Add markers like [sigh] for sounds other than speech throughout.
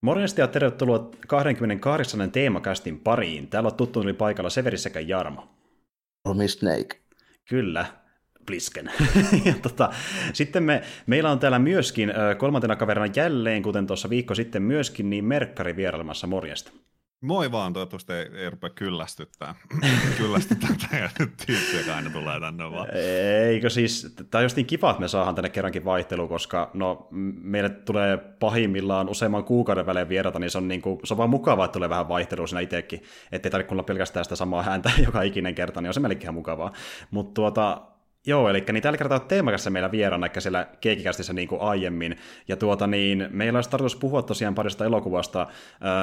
Morjesta ja tervetuloa 28. teemakästin pariin. Täällä on tuttu oli paikalla Severi sekä Jarmo. Romy Snake. Kyllä, Blisken. [laughs] ja tota, sitten me, meillä on täällä myöskin kolmantena kaverina jälleen, kuten tuossa viikko sitten myöskin, niin Merkkari vierailemassa morjesta. Moi vaan, toivottavasti ei, ei rupea kyllästyttää. [laughs] kyllästyttää [laughs] tämä tyyppi, joka aina tulee tänne vaan. Eikö siis, tämä on just niin kiva, että me saadaan tänne kerrankin vaihtelu, koska no, meille tulee pahimmillaan useamman kuukauden välein vierata, niin se on, niin kuin, se on vaan mukavaa, että tulee vähän vaihtelua siinä itsekin, ettei tarvitse kuulla pelkästään sitä samaa ääntä [laughs] joka ikinen kerta, niin on se melkein mukavaa. Mutta tuota, Joo, eli niin tällä kertaa teemakassa meillä vieraana, ehkä siellä keikikästissä niin kuin aiemmin. Ja tuota niin, meillä olisi tarkoitus puhua tosiaan parista elokuvasta,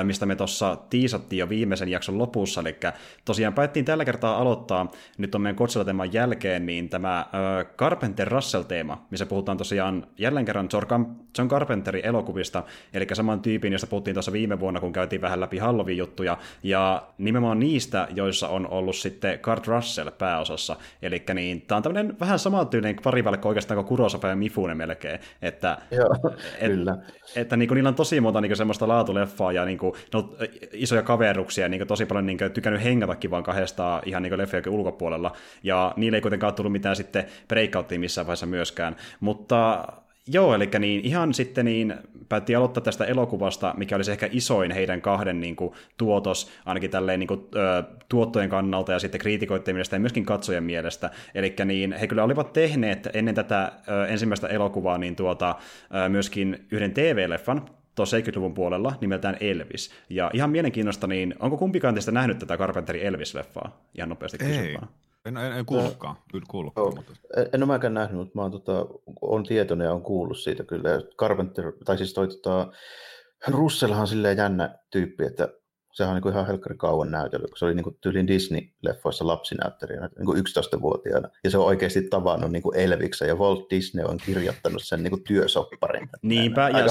mistä me tuossa tiisattiin jo viimeisen jakson lopussa. Eli tosiaan päättiin tällä kertaa aloittaa, nyt on meidän Godzilla-teeman jälkeen, niin tämä Carpenter Russell-teema, missä puhutaan tosiaan jälleen kerran John Carpenterin elokuvista, eli saman tyypin, josta puhuttiin tuossa viime vuonna, kun käytiin vähän läpi Halloween-juttuja, ja nimenomaan niistä, joissa on ollut sitten Kurt Russell pääosassa. Eli niin, tämä on tämmöinen vähän samantyylinen parivalkko oikeastaan kuin Kurosapa ja Mifune melkein. Että, Joo, et, [laughs] kyllä. Että niin kuin, niillä on tosi monta niin kuin, semmoista laatuleffaa ja niin kuin, no, isoja kaveruksia, niin kuin, tosi paljon niin kuin, tykännyt hengatakin vaan kahdestaan ihan niin leffojen ulkopuolella. Ja niille ei kuitenkaan tullut mitään sitten breakouttia missään vaiheessa myöskään. Mutta Joo, eli niin ihan sitten niin päätti aloittaa tästä elokuvasta, mikä olisi ehkä isoin heidän kahden niin kuin, tuotos, ainakin tälleen niin kuin, ö, tuottojen kannalta ja sitten kriitikoiden mielestä ja myöskin katsojen mielestä. Eli niin he kyllä olivat tehneet ennen tätä ö, ensimmäistä elokuvaa niin tuota, ö, myöskin yhden TV-leffan, tuossa 70-luvun puolella nimeltään Elvis. Ja ihan mielenkiinnosta, niin onko kumpikaan teistä nähnyt tätä Carpenterin Elvis-leffaa? Ihan nopeasti Ei. En, en, en kuullutkaan, kyllä kuullutkaan. Mutta... En, en ole mäkään nähnyt, mutta mä oon, tota, on tietoinen ja on kuullut siitä kyllä. Carpenter, tai siis toi tota, Russellhan on silleen jännä tyyppi, että sehän on niin kuin ihan helkkari kauan näytellyt, kun se oli niin kuin tyylin Disney-leffoissa lapsinäyttelijänä niin kuin 11-vuotiaana. Ja se on oikeasti tavannut niin kuin Elviksen, ja Walt Disney on kirjoittanut sen niin kuin työsopparin. Niinpä, ja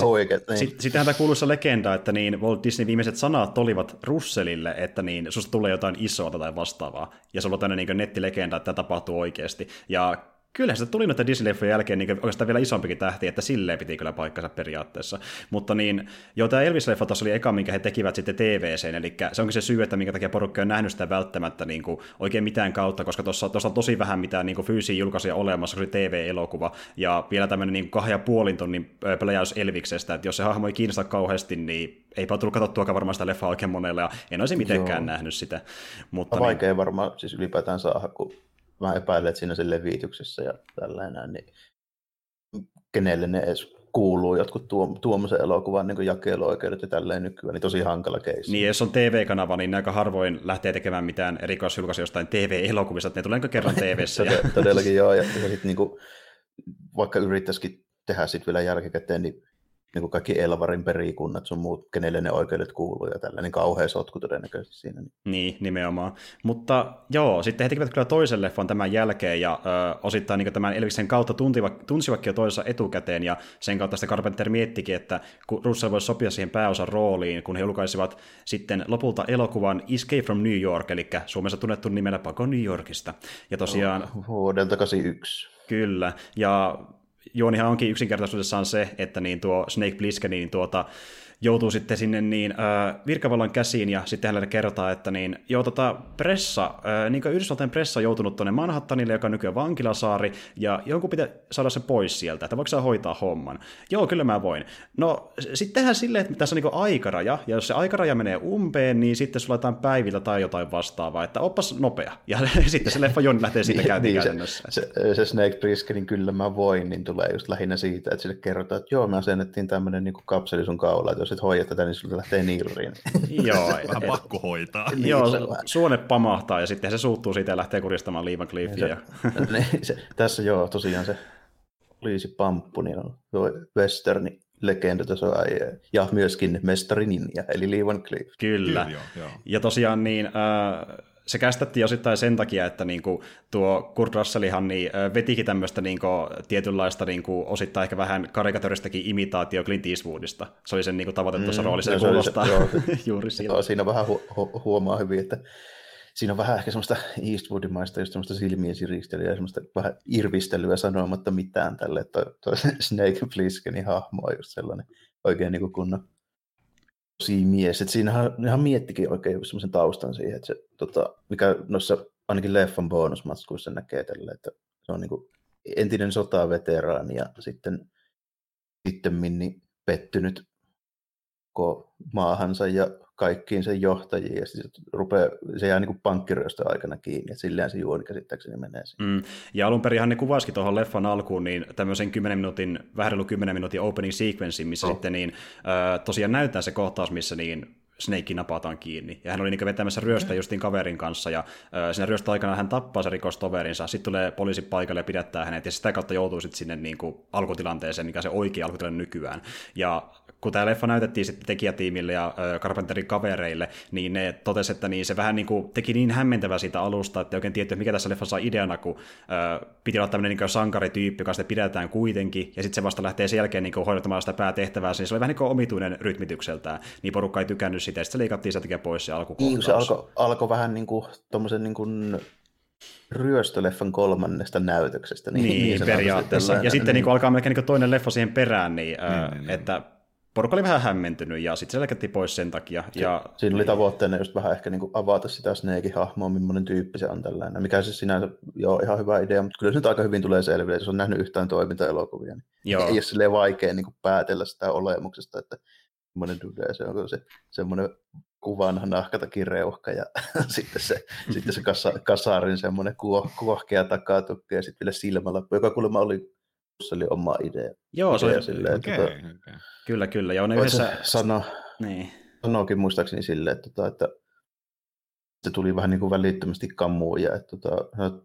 niin. sit, sittenhän tämä kuuluisa legenda, että niin Walt Disney viimeiset sanat olivat Russellille, että niin susta tulee jotain isoa tai vastaavaa. Ja se on tämmöinen niin nettilegenda, että tämä tapahtuu oikeasti. Ja Kyllä se tuli noita Disney-leffojen jälkeen niin oikeastaan vielä isompikin tähti, että silleen piti kyllä paikkansa periaatteessa. Mutta niin, jo tämä Elvis-leffa tuossa oli eka, minkä he tekivät sitten TVCen, eli se onkin se syy, että minkä takia porukka on nähnyt sitä välttämättä niin kuin oikein mitään kautta, koska tuossa, tuossa on tosi vähän mitään niin kuin fyysisiä julkaisuja olemassa, se TV-elokuva, ja vielä tämmöinen niin kahden ja puolin tunnin pläjäys Elviksestä, että jos se hahmo ei kiinnosta kauheasti, niin eipä tullut katsottua varmaan sitä leffaa oikein monelle, ja en olisi mitenkään Joo. nähnyt sitä. Mutta vaikea niin... varmaan siis ylipäätään saada, kun mä epäilen, että siinä sen levityksessä ja tällainen, niin kenelle ne edes kuuluu jotkut tuom- tuommoisen elokuvan niin jakeluoikeudet ja tälleen nykyään, niin tosi hankala keissi. Niin, jos on TV-kanava, niin aika harvoin lähtee tekemään mitään erikoisjulkaisua jostain TV-elokuvista, että ne tulee kerran [laughs] TV-ssä. Ja... Todellakin joo, ja, [laughs] ja sitten niin kuin, vaikka yrittäisikin tehdä sitten vielä jälkikäteen, niin niin kuin kaikki Elvarin perikunnat sun muut, kenelle ne oikeudet kuuluu ja tällainen kauhea sotku todennäköisesti siinä. Niin, niin nimenomaan. Mutta joo, sitten he tekivät kyllä toisen leffan tämän jälkeen ja ö, osittain niin tämän Elviksen kautta tuntivat, tunsivatkin jo toisessa etukäteen ja sen kautta sitä Carpenter miettikin, että kun Russell voisi sopia siihen pääosan rooliin, kun he julkaisivat sitten lopulta elokuvan Escape from New York, eli Suomessa tunnettu nimellä Pako New Yorkista. Ja tosiaan... Vuodelta 81. Kyllä, ja juonihan onkin yksinkertaisuudessaan se, että niin tuo Snake Plissken niin tuota, joutuu sitten sinne niin äh, virkavallan käsiin ja sitten hänelle kerrotaan, että niin, joo, tota, pressa, äh, niin Yhdysvaltain pressa on joutunut tuonne Manhattanille, joka on nykyään vankilasaari, ja jonkun pitää saada se pois sieltä, että voiko sä hoitaa homman? Joo, kyllä mä voin. No, sitten tehdään silleen, että tässä on niin aikaraja, ja jos se aikaraja menee umpeen, niin sitten sulla jotain päivillä tai jotain vastaavaa, että oppas nopea. [laughs] Ja sitten se leffa Joni lähtee siitä käyntiin niin, käytännössä. Se, se, se Snake Plisskenin kyllä mä voin, niin tulee just lähinnä siitä, että sille kerrotaan, että joo, me asennettiin tämmöinen niin kapseli sun kaula, että jos et hoida tätä, niin sulla lähtee niiluriin. [laughs] Joo. Vähän et, pakko hoitaa. [laughs] Niin, joo, suone pamahtaa ja sitten se suuttuu siitä ja lähtee kuristamaan Lee Cliffia. Ja... niin, se, tässä joo, tosiaan se poliisi Pamppu, niin on tuo westerni legenda tuossa ja myöskin mestari Ninja, eli Lee Van Cleef. Kyllä. Kyllä joo, joo. Ja tosiaan niin, äh, se kästettiin osittain sen takia, että niinku tuo Kurt Russellihan niin, vetikin tämmöistä niinku, tietynlaista niinku, osittain ehkä vähän karikatyristäkin imitaatio Clint Eastwoodista. Se oli sen niinku, tavoite tuossa mm, roolissa, se kuulostaa [laughs] juuri siltä. siinä vähän hu- hu- huomaa hyvin, että siinä on vähän ehkä semmoista Eastwoodimaista, just semmoista silmien siristelyä ja semmoista vähän irvistelyä sanomatta mitään tälle. Toi [laughs] Snake Plisskenin hahmo on just sellainen oikein niin kunnon mies. Että siinähän ihan miettikin oikein semmoisen taustan siihen, että se, tota, mikä noissa ainakin leffan bonusmatskuissa näkee tälle, että se on niin kuin entinen sotaveteraani ja sitten, sitten niin pettynyt maahansa ja kaikkiin sen johtajiin, ja sitten rupeaa, se jää niin pankkiryöstön aikana kiinni, ja silleen se juoni käsittääkseni menee Mm. Ja alun perin ne kuvasikin tuohon leffan alkuun niin tämmöisen 10 minuutin, vähän 10 minuutin opening sequence, missä oh. sitten niin, äh, tosiaan näyttää se kohtaus, missä niin Snake napataan kiinni. Ja hän oli niin vetämässä ryöstä justiin kaverin kanssa, ja äh, siinä ryöstä aikana hän tappaa se rikostoverinsa, sitten tulee poliisi paikalle ja pidättää hänet, ja sitä kautta joutuu sitten sinne niin kuin, alkutilanteeseen, mikä se oikea alkutilanne nykyään. Ja kun tämä leffa näytettiin sitten tekijätiimille ja äh, Carpenterin kavereille, niin ne totesi, että niin se vähän niin kuin teki niin hämmentävää siitä alusta, että oikein tietty, mikä tässä leffassa on ideana, kun äh, piti olla tämmöinen niin sankarityyppi, joka sitten pidetään kuitenkin, ja sitten se vasta lähtee sen jälkeen niin hoidattamaan sitä päätehtävää, niin se oli vähän niin kuin omituinen rytmitykseltään, niin porukka ei tykännyt sitä, ja sitten se leikattiin sieltä pois se alkukohtaus. Niin, se alkoi alko vähän niin kuin tommosen niin kuin ryöstöleffan kolmannesta näytöksestä. Niin, niin, niin periaatteessa. Ja sitten niin. Niin alkaa melkein niin toinen leffa siihen perään, niin, niin, äh, niin, että porukka oli vähän hämmentynyt ja sitten se leikattiin pois sen takia. Ja, Siinä oli tavoitteena just vähän ehkä niin kuin avata sitä Snakein hahmoa, millainen tyyppi se on tällainen. Mikä se sinänsä, joo, ihan hyvä idea, mutta kyllä se nyt aika hyvin tulee selville, jos on nähnyt yhtään toimintaelokuvia, niin joo. ei ole silleen vaikea niin kuin päätellä sitä olemuksesta, että millainen dude se on, se semmoinen kuvan nahkatakin reuhka ja [laughs] sitten se, sitten se kasa, kasarin semmoinen kuo, kuohkea takatukka ja sitten vielä silmälappu, joka kuulemma oli, se oli oma idea. Joo, se oli, silleen, okay, tuota, okay. Kyllä, kyllä. Ja on yhdessä... Sano, niin. Sanoikin muistaakseni silleen, että, tota, että se tuli vähän niin kuin välittömästi kammuun ja että tota,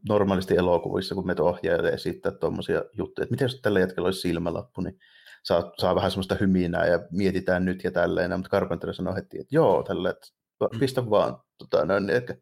normaalisti elokuvissa, kun meitä ohjaajalle esittää tuommoisia juttuja, että miten jos tällä jätkellä olisi silmälappu, niin saa, saa vähän semmoista hyminää ja mietitään nyt ja tälleen, mutta Carpenter sanoi heti, että joo, tällä, että pistä vaan, tota, noin, niin, että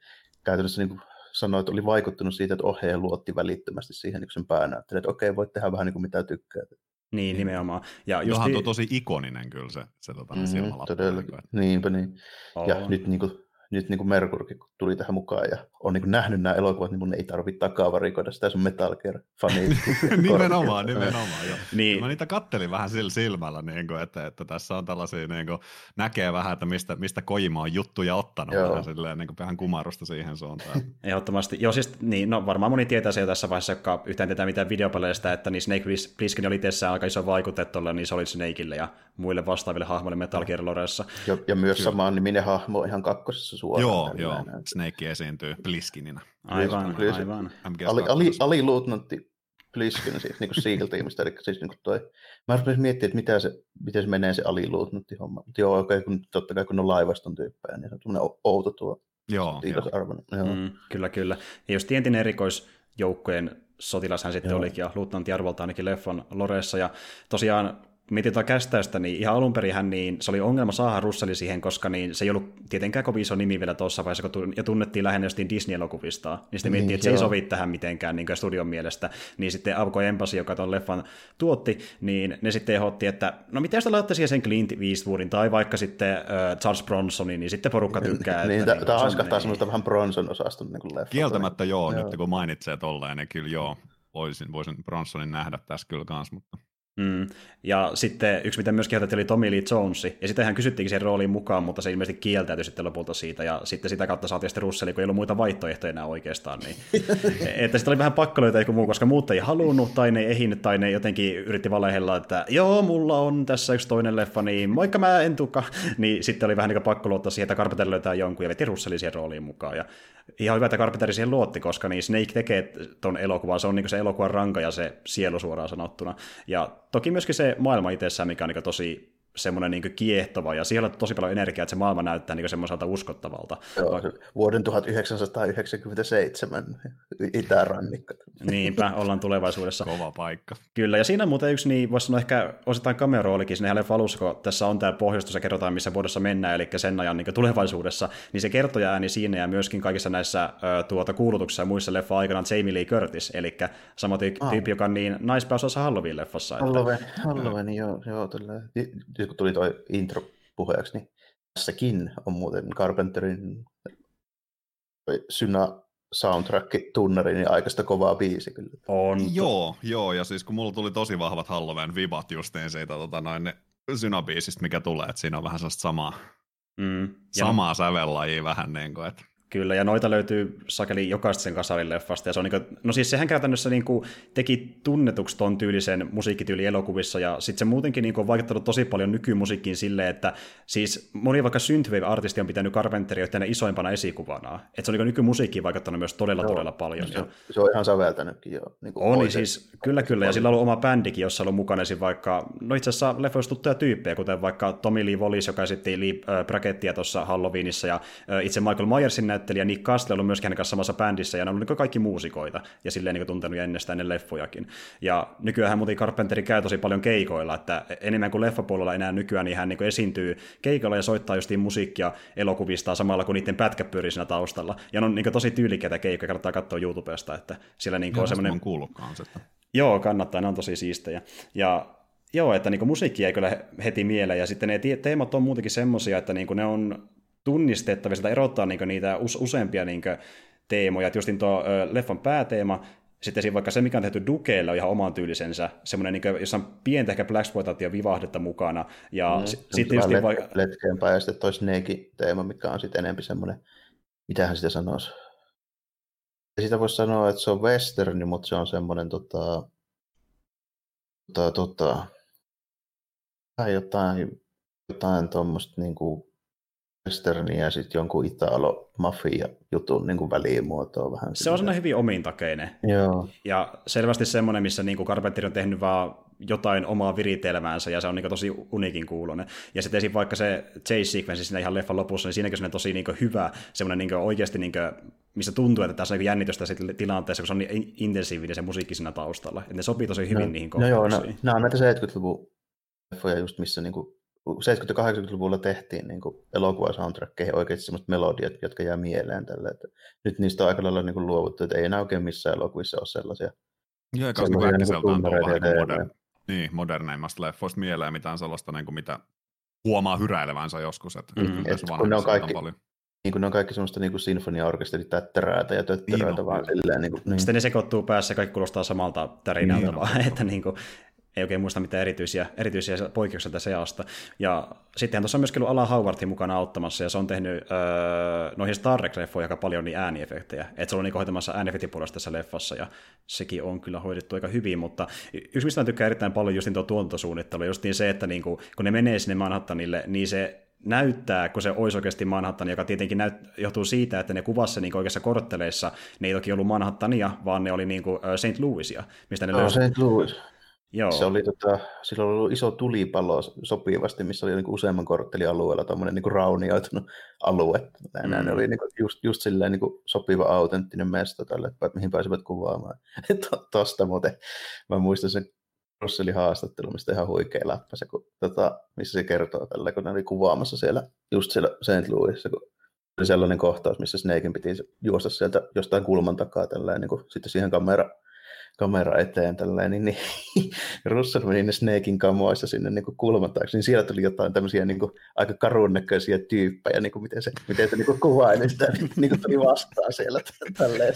käytännössä niin kuin sanoi, että oli vaikuttunut siitä, että ohjaaja luotti välittömästi siihen niin sen päänäyttelyyn, että okei, voit tehdä vähän niin kuin mitä tykkää. Niin, niin, nimenomaan. Ja just Johan tuo tosi ikoninen kyllä se, se tota, mm, silmälappu. Todella, niinpä niin. On. Ja nyt niin kuin, nyt niin kuin Merkurkin tuli tähän mukaan ja on niin kuin nähnyt nämä elokuvat, niin mun ei tarvitse takavarikoida sitä sun Metal Gear-fani. [laughs] nimenomaan, nimenomaan. Jo. niin. Mä niitä kattelin vähän sillä silmällä, niin kuin, että, että tässä on tällaisia, niin kuin, näkee vähän, että mistä, mistä Kojima on juttuja ottanut, Joo. vähän, silleen, niin kuin, vähän kumarusta siihen suuntaan. [laughs] Ehdottomasti. Joo, siis niin, no, varmaan moni tietää se jo tässä vaiheessa, joka yhtään tietää mitään videopeleistä, että niin Snake Plissken oli itsessään aika iso vaikute tuolle niin Solid Snakeille ja muille vastaaville hahmoille Metal Gear Loressa. Ja, ja myös samaan niminen hahmo ihan kakkosessa suoraan. Joo, joo. Snake esiintyy Pliskinina. Aivan, aivan. Ali, ali, ali luutnantti Pliskin siitä niin SEAL-tiimistä, eli siis niin toi, mä rupesin miettimään, että mitä se, miten se menee se aliluutnantti homma. Mutta joo, okay, kun, totta kai kun on laivaston tyyppejä, niin se on tuommoinen outo tuo joo, joo. joo. Mm, kyllä, kyllä. Ja jos entinen erikoisjoukkojen sotilas hän sitten Joo. olikin, ja luutnantti arvolta ainakin leffon Loressa, ja tosiaan mietin tuota kästäystä, niin ihan alun perin niin se oli ongelma saada Russeli siihen, koska niin se ei ollut tietenkään kovin iso nimi vielä tuossa vaiheessa, kun ja tunnettiin lähinnä jostain Disney-elokuvista, niin sitten miettii, niin, että se ei sovi tähän mitenkään niin studion mielestä, niin sitten Avko Empasi, joka tuon leffan tuotti, niin ne sitten ehdotti, että no miten jos te laittaisiin siihen sen Clint Eastwoodin tai vaikka sitten uh, Charles Bronsonin, niin sitten porukka tykkää. [laughs] niin, että, tämä niin, haiskahtaa niin. semmoista vähän Bronson-osaston niin leffa. Kieltämättä joo, joo, nyt kun mainitsee tolleen, niin kyllä joo, voisin, voisin Bronsonin nähdä tässä kyllä kanssa, mutta Mm. Ja sitten yksi, mitä myös kieltäytyi, oli Tommy Lee Jones. Ja sitten hän kysyttiinkin sen rooliin mukaan, mutta se ilmeisesti kieltäytyi sitten lopulta siitä. Ja sitten sitä kautta saatiin sitten Russeli, kun ei ollut muita vaihtoehtoja enää oikeastaan. Niin. [laughs] että sitten oli vähän pakko löytää joku muu, koska muut ei halunnut, tai ne ei ehinyt, tai ne jotenkin yritti valehella, että joo, mulla on tässä yksi toinen leffa, niin moikka mä en tuka. [laughs] Niin sitten oli vähän niin pakko luottaa siihen, että Carpenter löytää jonkun ja veti Russeli siihen rooliin mukaan. Ja ihan hyvä, että Carpenter siihen luotti, koska niin Snake tekee ton elokuvan, se on niin se elokuvan ranka ja se sielu suoraan sanottuna. Ja toki myöskin se maailma itsessään, mikä on niin tosi semmoinen niin kiehtova, ja siellä on tosi paljon energiaa, että se maailma näyttää niin semmoiselta uskottavalta. Joo, Va- vuoden 1997 itärannikko. Niinpä, ollaan [laughs] tulevaisuudessa. Kova paikka. Kyllä, ja siinä on muuten yksi, niin voisi sanoa ehkä osittain cameo-roolikin sinne alussa, kun tässä on tämä pohjustus ja kerrotaan, missä vuodessa mennään, eli sen ajan niin tulevaisuudessa, niin se kertoja ääni siinä ja myöskin kaikissa näissä tuota, kuulutuksissa ja muissa leffa aikana Jamie Lee Curtis, eli sama tyyppi, ah. joka on niin naispääosassa Halloween-leffassa. Halloween, Halloween joo, joo tällä kun tuli tuo intro puheeksi, niin tässäkin on muuten Carpenterin Syna soundtrack tunnari, niin aikaista kovaa biisi kyllä. On. Joo, joo, ja siis kun mulla tuli tosi vahvat Halloween vibat justiin siitä tota noin, synobiisistä, mikä tulee, että siinä on vähän sellaista samaa, mm. samaa sävellajia vähän niin kuin, että Kyllä, ja noita löytyy sakeli jokaista sen kasarin leffasta. Ja se on niin kuin, no siis sehän käytännössä niin kuin teki tunnetuksi ton tyylisen musiikkityyli elokuvissa, ja sitten se muutenkin niin kuin on vaikuttanut tosi paljon nykymusiikkiin silleen, että siis moni vaikka synthwave-artisti on pitänyt Carpenteria tänne isoimpana esikuvana. Että se on niin nykymusiikkiin vaikuttanut myös todella, Joo, todella paljon. Se, se on ihan säveltänytkin jo. Niin on, niin siis kyllä, kyllä, ja sillä on ollut oma bändikin, jossa on ollut mukana esim. vaikka, no itse asiassa leffoissa tuttuja tyyppejä, kuten vaikka Tommy Lee Wallis, joka esitti Lee äh, Brackettia tuossa Halloweenissa, ja äh, itse Michael Myersin näyttelijä Nick Castle on ollut myöskin hänen kanssa samassa bändissä, ja ne on ollut niin kaikki muusikoita, ja silleen niin tuntenut ennestään ennen leffojakin. Ja nykyään muuten Carpenteri käy tosi paljon keikoilla, että enemmän kuin leffapuolella enää nykyään, niin hän niin esiintyy keikoilla ja soittaa justiin musiikkia elokuvista samalla kuin niiden pätkä pyörii siinä taustalla. Ja ne on niin tosi tyylikkäitä keikkoja, kannattaa katsoa YouTubesta, että siellä niin on semmoinen... Joo, kannattaa, ne on tosi siistejä. Ja Joo, että niin musiikki ei kyllä heti mieleen, ja sitten ne teemat on muutenkin semmoisia, että niin ne on tunnistettavissa tai erottaa niin niitä useampia niin teemoja. Että justin tuo leffan pääteema, sitten siinä vaikka se, mikä on tehty Dukeelle, on ihan oman tyylisensä, semmoinen, niin jossa on pientä ehkä blaxploitaatio vivahdetta mukana. Ja mm, sitten just vaikka... Letkeämpää, ja sitten toi Snake-teema, mikä on sitten enemmän semmoinen, mitähän sitä sanoisi. Ja sitä voisi sanoa, että se on westerni, mutta se on semmoinen tota, tota, tota, tai jotain, jotain tuommoista niin kuin westerni ja sitten jonkun italo mafia jutun niin kuin välimuotoa vähän. Se on sellainen hyvin omintakeinen. Joo. Ja selvästi semmoinen, missä niin kuin Carpenter on tehnyt vaan jotain omaa viritelmäänsä, ja se on niin tosi unikin kuulonen. Ja sitten esim. vaikka se chase sequence siinä ihan leffan lopussa, niin siinäkin se on tosi niin hyvä, semmoinen niin oikeasti, niin kuin, missä tuntuu, että tässä on niin jännitystä tilanteessa, kun se on niin intensiivinen se musiikki siinä taustalla. Että ne sopii tosi hyvin no, niihin kohtauksiin. No joo, no, nämä on näitä 70-luvun leffoja just, missä niin kuin 70-80-luvulla tehtiin niin elokuva soundtrackkeihin oikeasti sellaiset melodiat, jotka jää mieleen tälle. Että nyt niistä on aika lailla niin kuin luovuttu, että ei enää oikein missään elokuvissa ole sellaisia. Joo, koska kaikki niin on vähän niin moder- niin, moderneimmasta leffoista mieleen mitään sellaista, niin kuin mitä huomaa hyräilevänsä joskus. Että mm. Et kun ne on kaikki, paljon. Niin kuin ne on kaikki semmoista niin sinfoniaorkesteritättäräätä ja töttäräätä niin, vaan silleen. Niin kuin, niin. Sitten ne sekoittuu päässä, kaikki kuulostaa samalta tärinältä niin, vaan, [laughs] että niin kuin, ei oikein muista mitään erityisiä, erityisiä poikkeuksia tästä seasta. Ja sittenhän tuossa on myöskin ollut Alan Howardin mukana auttamassa, ja se on tehnyt öö, noihin Star Trek-leffoihin aika paljon niin ääniefektejä. Että se on niin hoitamassa ääniefektipuolesta tässä leffassa, ja sekin on kyllä hoidettu aika hyvin, mutta yksi mistä mä tykkään erittäin paljon just tuo tuotantosuunnittelu, just niin se, että niin kun ne menee sinne Manhattanille, niin se näyttää, kun se olisi oikeasti Manhattan, joka tietenkin näyt, johtuu siitä, että ne kuvassa niin oikeassa kortteleissa, ne ei toki ollut Manhattania, vaan ne oli niin kuin St. Louisia, mistä ne no, löysi. St. Louis. Joo. Se oli, tota, sillä oli ollut iso tulipalo sopivasti, missä oli niin useamman korttelialueella tuommoinen niin raunioitunut alue. Mm. oli niin kuin, just, just silleen niin kuin sopiva autenttinen mesta tälle, että mihin pääsivät kuvaamaan. [laughs] Tuosta muuten, mä muistan sen Russellin haastattelu, mistä ihan huikea läppä se, kun, tota, missä se kertoo tällä, kun ne oli kuvaamassa siellä, just siellä St. Louisissa, kun oli sellainen kohtaus, missä Snakein piti juosta sieltä jostain kulman takaa tällä, niin kuin, sitten siihen kamera kamera eteen tälleen, niin, niin [laughs] Russell meni ne Snakein kamoissa sinne niin kulmataiksi, niin siellä tuli jotain tämmöisiä niin kuin, aika karun näköisiä tyyppejä, niin kuin miten se, miten se niin kuin kuvaili sitä, niin, [laughs] niin kuin tuli vastaan siellä tälleen.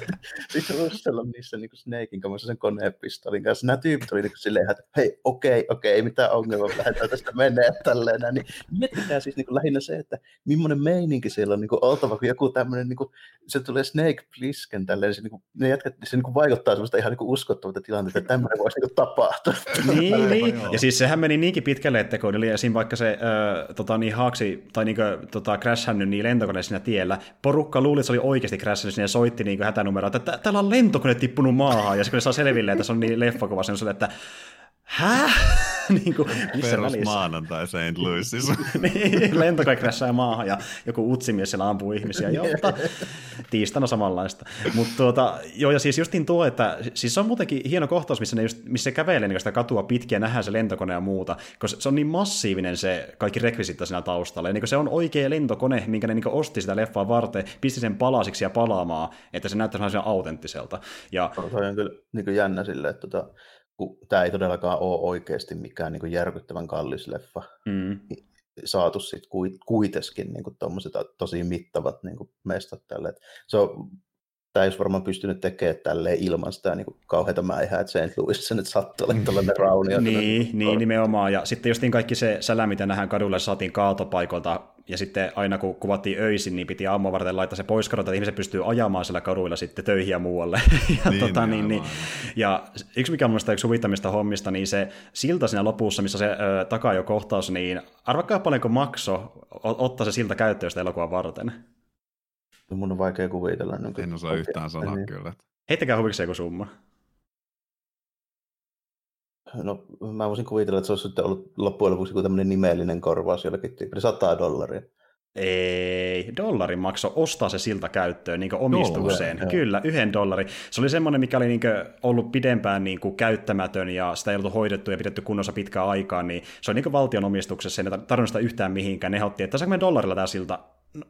Sitten Russell on niissä niin Snakein kamoissa sen konepistolin kanssa. Nämä tyypit oli niin kuin silleen, että hei, okei, okei, ei mitään ongelmaa, lähdetään tästä menee tälleen. Niin miettikää siis niin kuin lähinnä se, että millainen meininki siellä on niin kuin oltava, kun joku tämmöinen, niin kuin, se tulee Snake Plissken tälleen, se, niin kuin, ne jätkät, se niin kuin vaikuttaa semmoista ihan niin kuin uskottavalta tilanteita, että tämmöinen voisi niin tapahtua. Niin, niin. ja siis sehän meni niinkin pitkälle, että kun oli esim. vaikka se äh, tota, niin haaksi, tai niin kuin, tota, crashhännyt niin lentokone siinä tiellä, porukka luuli, että se oli oikeasti crashhännyt ja soitti niin hätänumeroa, että täällä on lentokone tippunut maahan, ja se kun saa selville, että se on niin leffakuva, se on että häh? [laughs] niin kuin, missä Perus välissä? maanantai St. Louisissa. [laughs] niin, lentokone krässää maahan ja joku utsimies siellä ampuu ihmisiä, mutta tiistaina samanlaista. Mutta tuota, joo, ja siis justin tuo, että siis se on muutenkin hieno kohtaus, missä, ne just, missä se kävelee niin sitä katua pitkin ja nähdään se lentokone ja muuta, koska se on niin massiivinen se kaikki rekvisitta siinä taustalla. Ja niin se on oikea lentokone, minkä ne niin osti sitä leffaa varten, pisti sen palasiksi ja palaamaan, että se näyttää autenttiselta. Ja... Se on kyllä niin jännä silleen, että tota, kun tämä ei todellakaan ole oikeasti mikään niin järkyttävän kallis leffa. Mm. Saatu sitten kuitenkin niin tosi mittavat niin kuin mestat tälle. Se on tämä ei olisi varmaan pystynyt tekemään tälleen ilman sitä niin kauheita mäihää, että St. Louisissa nyt sattuu olemaan tällainen raunio. niin, niin, nimenomaan. Ja sitten justiin kaikki se sälä, mitä nähdään kadulla, saatiin kaatopaikoilta, ja sitten aina kun kuvattiin öisin, niin piti aamu varten laittaa se pois kadota, että ihmiset pystyy ajamaan siellä kaduilla sitten töihin ja muualle. [laughs] ja, niin, tota, niin, niin, ja yksi mikä on mielestäni yksi huvittamista hommista, niin se silta siinä lopussa, missä se ö, takajo-kohtaus, niin arvakaa paljonko makso ottaa se silta käyttöön sitä elokuvan varten. Mun on vaikea kuvitella. Niin en osaa yhtään sanoa niin. kyllä. Heittäkää huvikseen joku summa. No, mä voisin kuvitella, että se olisi sitten ollut loppujen lopuksi joku tämmöinen nimellinen korvaus jollekin tyyppi. 100 dollaria. Ei, dollarin makso ostaa se siltä käyttöön niin omistukseen. Dollar, Kyllä, yhden dollarin. Se oli semmoinen, mikä oli niin ollut pidempään niin käyttämätön ja sitä ei ollut hoidettu ja pidetty kunnossa pitkään aikaa, niin se on niin valtion omistuksessa, ei tarvinnut sitä yhtään mihinkään. Ne otti, että saanko me dollarilla tämä silta? No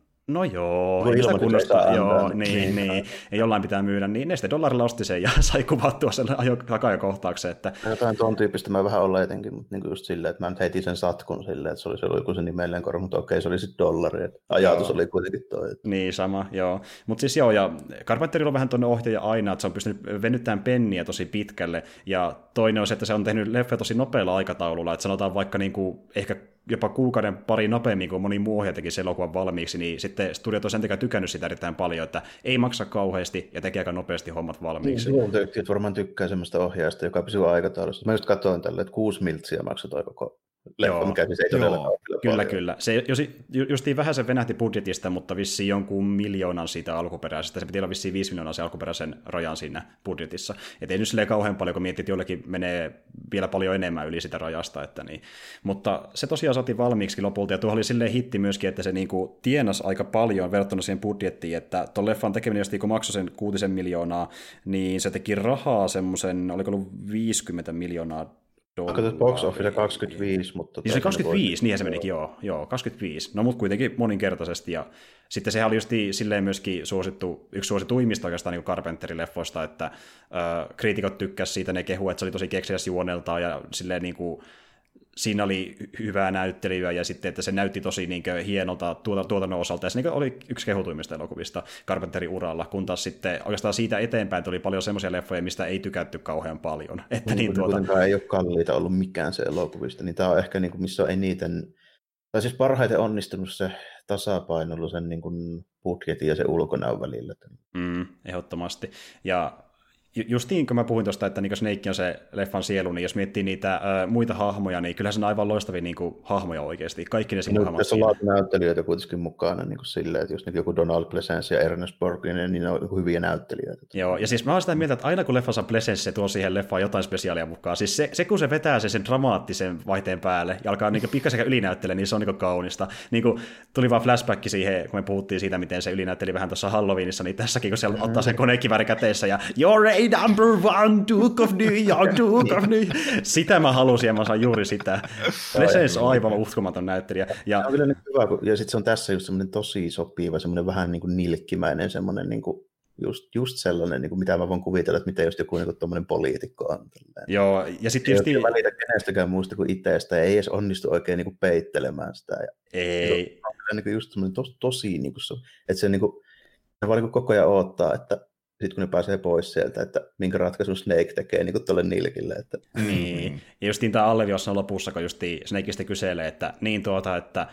joo, no, ilman kunnosta, joo, niin, niin, niin, ja jollain pitää myydä, niin ne sitten dollarilla osti sen ja [laughs] sai kuvattua sen takajakohtauksen. Että... Jotain tuon tyyppistä mä vähän olla etenkin, mutta niin just silleen, että mä nyt heitin sen satkun silleen, että se oli se joku se nimellinen korva, mutta okei, se oli sitten dollari, että ajatus joo. oli kuitenkin toi. Että... Niin, sama, joo. Mutta siis joo, ja Carpenterilla on vähän tuonne ohjaaja aina, että se on pystynyt venyttämään penniä tosi pitkälle, ja toinen on se, että se on tehnyt leffa tosi nopealla aikataululla, että sanotaan vaikka niin kuin, ehkä jopa kuukauden pari nopeammin kuin moni muu ohjaaja teki sen elokuvan valmiiksi, niin sitten studiot on sen takia tykännyt sitä erittäin paljon, että ei maksa kauheasti ja tekee aika nopeasti hommat valmiiksi. Niin, työntekijät varmaan tykkää semmoista ohjaajasta, joka pysyy aikataulussa. Mä just katsoin tälle, että kuusi miltsiä maksoi toi koko leffa, Joo. mikä siis ei todellakaan Joo. Kyllä, paljon. kyllä. Se justiin vähän se venähti budjetista, mutta vissiin jonkun miljoonan siitä alkuperäisestä. Se piti olla vissiin 5 miljoonaa se alkuperäisen rajan siinä budjetissa. Et ei nyt silleen kauhean paljon, kun miettii, että jollekin menee vielä paljon enemmän yli sitä rajasta. Että niin. Mutta se tosiaan saatiin valmiiksi lopulta, ja tuo oli silleen hitti myöskin, että se niinku tienas aika paljon verrattuna siihen budjettiin, että tuon leffan tekeminen, jos kun maksoi sen kuutisen miljoonaa, niin se teki rahaa semmoisen, oliko ollut 50 miljoonaa dollaria. box office 25, mutta... Niin se 25, niin se menikin, joo, joo, 25. No mutta kuitenkin moninkertaisesti, ja sitten sehän oli just silleen myöskin suosittu, yksi suosituimmista oikeastaan niin Carpenterin leffoista, että äh, kriitikot tykkäsivät siitä, ne kehu, että se oli tosi keksiäs juoneltaan, ja silleen niin kuin, siinä oli hyvää näyttelyä ja sitten, että se näytti tosi niin kuin, hienolta tuota, tuotannon osalta. Ja se niin oli yksi kehutuimmista elokuvista Carpenterin uralla, kun taas sitten oikeastaan siitä eteenpäin tuli paljon semmoisia leffoja, mistä ei tykätty kauhean paljon. [laughs] Että niin, niin tuota... ei ole kalliita ollut mikään se elokuvista, niin tämä on ehkä niin kuin, missä on eniten, tai siis parhaiten onnistunut se tasapainoilu sen niin kuin budjetin ja se ulkonäön välillä. Mm, ehdottomasti. Ja justiin kun mä puhuin tuosta, että niin Snake on se leffan sielu, niin jos miettii niitä äh, muita hahmoja, niin kyllähän se on aivan loistavia niin kuin, hahmoja oikeasti. Kaikki ne siinä Tässä on näyttelijöitä kuitenkin mukana niin kuin silleen, että jos niin joku Donald Pleasence ja Ernest Borgnine, niin ne on hyviä näyttelijöitä. Joo, ja siis mä oon sitä mieltä, että aina kun leffassa on Pleasence, se tuo siihen leffaan jotain spesiaalia mukaan. Siis se, se kun se vetää sen, sen dramaattisen vaihteen päälle ja alkaa niin pikkasen ylinäyttelemään, niin se on niin kaunista. Niin kuin, tuli vaan flashback siihen, kun me puhuttiin siitä, miten se ylinäytteli vähän tuossa Halloweenissa, niin tässäkin, kun se ottaa sen konekiväri käteessä ja You're a number one, Duke of New York, Duke of New York. Sitä mä halusin ja mä saan juuri sitä. Presence on aivan uskomaton näyttelijä. Ja, on kyllä niin hyvä, ja sitten se on tässä just semmoinen tosi sopiva, semmoinen vähän niin kuin nilkkimäinen, semmoinen niin kuin just, just sellainen, niin kuin mitä mä voin kuvitella, että miten just joku niin tuommoinen poliitikko on. Tälleen. Joo, ja sitten just... Ei välitä kenestäkään muusta kuin itsestä, ja ei edes onnistu oikein niin kuin peittelemään sitä. Ja, ei. Se on niin kuin just semmoinen tos, tosi, niin kuin se, että se, niin kuin, se vaan niin kuin koko ajan odottaa, että sitten kun ne pääsee pois sieltä, että minkä ratkaisun Snake tekee niin tuolle nilkille. Että... Niin, ja justiin tämä alleviossan lopussa, kun justiin Snakeista kyselee, että niin tuota, että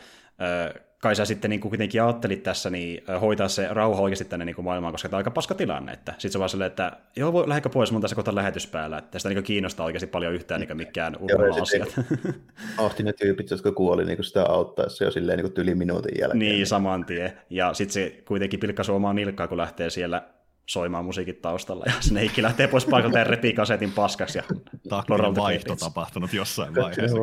ö, kai sä sitten niin kuin kuitenkin ajattelit tässä, niin hoitaa se rauha oikeasti tänne niin kuin maailmaan, koska tämä on aika paska tilanne. Että sitten se vaan silleen, että joo, voi lähdekö pois, mun tässä kohta lähetys päällä. Että sitä niin kiinnostaa oikeasti paljon yhtään niin mikään ulkomaan asiat. [laughs] Ahti ne tyypit, jotka kuoli niin sitä auttaessa jo silleen niin tyli minuutin jälkeen. Niin, saman tien. Ja sitten se kuitenkin pilkkaa suomaa nilkkaa, kun lähtee siellä soimaan musiikit taustalla, ja Snake lähtee pois paikalta ja repii kasetin paskaksi. Ja Taktinen vaihto tapahtunut jossain vaiheessa.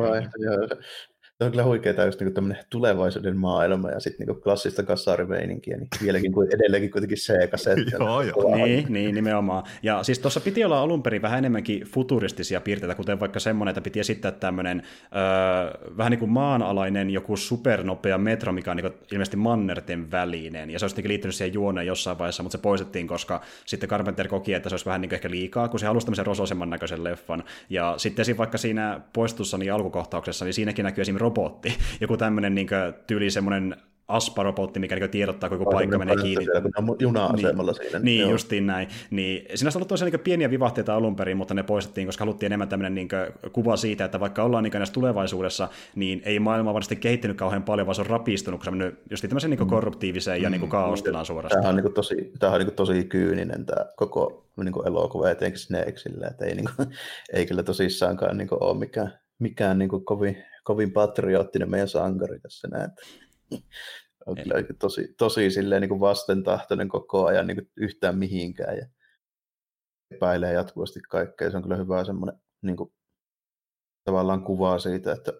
Tämä on kyllä huikeaa just niin tämmöinen tulevaisuuden maailma ja sitten niin klassista kassaarimeininkiä, niin vieläkin kuin edelleenkin kuitenkin C-kasetti. [laughs] joo, joo. Niin, niin, nimenomaan. Ja siis tuossa piti olla alun perin vähän enemmänkin futuristisia piirteitä, kuten vaikka semmoinen, että piti esittää tämmöinen öö, vähän niin kuin maanalainen joku supernopea metro, mikä on niin ilmeisesti mannerten välinen, ja se olisi liittynyt siihen juoneen jossain vaiheessa, mutta se poistettiin, koska sitten Carpenter koki, että se olisi vähän niin ehkä liikaa, kun se halusi tämmöisen rososemman näköisen leffan. Ja sitten vaikka siinä poistussa niin alkukohtauksessa, niin siinäkin näkyy esimerkiksi robotti, joku tämmöinen niin tyyli semmoinen asparobotti, mikä niin tiedottaa, kun joku paikka menee kiinni. Siellä, kun on juna-asemalla niin, siinä. Niin, joo. justiin näin. Niin, siinä olisi ollut tosiaan niin pieniä vivahteita alun perin, mutta ne poistettiin, koska haluttiin enemmän tämmöinen niin kuva siitä, että vaikka ollaan niin näissä tulevaisuudessa, niin ei maailma sitten kehittynyt kauhean paljon, vaan se on rapistunut, kun se on mennyt just tämmöiseen niin korruptiiviseen mm. ja niin kaostilaan suorastaan. Tämähän on, niin tosi, tämähän on niin tosi kyyninen tämä koko niin elokuva, etenkin Snakesille, että ei, niin kuin, [laughs] ei kyllä tosissaankaan niin ole mikään, mikään niin kovin, kovin patriottinen meidän sankari tässä näin. [laughs] On kyllä tosi, tosi silleen niin kuin vastentahtoinen koko ajan niin kuin yhtään mihinkään ja epäilee jatkuvasti kaikkea. Se on kyllä hyvä semmoinen niin kuin, tavallaan kuvaa siitä, että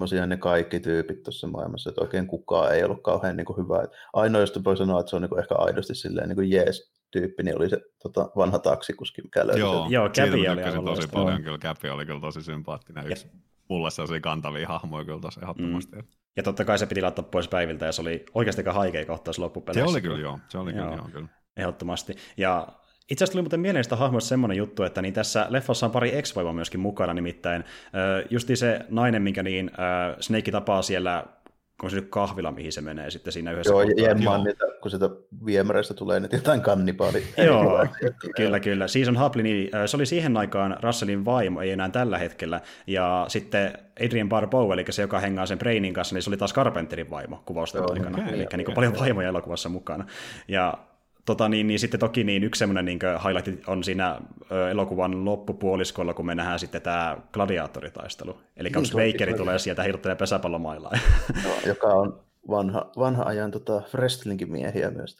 tosiaan ne kaikki tyypit tuossa maailmassa, että oikein kukaan ei ollut kauhean niin kuin hyvä. Ainoa, josta voi sanoa, että se on niin kuin ehkä aidosti silleen niin kuin jees tyyppi, niin oli se tota, vanha taksikuski, mikä löytyi. Joo, Joo Käpi oli tosi paljon, kyllä Käpi oli kyllä tosi sympaattinen. Yksi mulle sellaisia kantavia hahmoja kyllä tosi ehdottomasti. Mm. Ja totta kai se piti laittaa pois päiviltä, ja se oli oikeasti aika haikea kohtaus loppupeleissä. Se oli kyllä joo, se oli joo. kyllä, joo, kyllä. Ehdottomasti. Ja itse asiassa tuli muuten mieleen sitä hahmoista semmoinen juttu, että niin tässä leffassa on pari ex myöskin mukana, nimittäin justi se nainen, minkä niin Snake tapaa siellä kun se nyt kahvila, mihin se menee sitten siinä yhdessä Joo, jemmaan niitä, kun sitä viemäreistä tulee nyt jotain kannipaali. [laughs] Joo, kyllä, kyllä. Season Hapley, niin se oli siihen aikaan Russellin vaimo, ei enää tällä hetkellä. Ja sitten Adrian Barbeau, eli se, joka hengaa sen Brainin kanssa, niin se oli taas Carpenterin vaimo kuvausten aikana. Okay, eli okay, niin paljon vaimoja elokuvassa mukana. Ja tota, niin, niin sitten toki niin yksi semmoinen niin highlight on siinä ö, elokuvan loppupuoliskolla, kun me nähdään sitten tämä gladiaattoritaistelu. Eli niin, Bakeri tulee sieltä heiluttelee pesäpallomailaa. No, joka on vanha, vanha ajan tota, wrestlingin miehiä myös.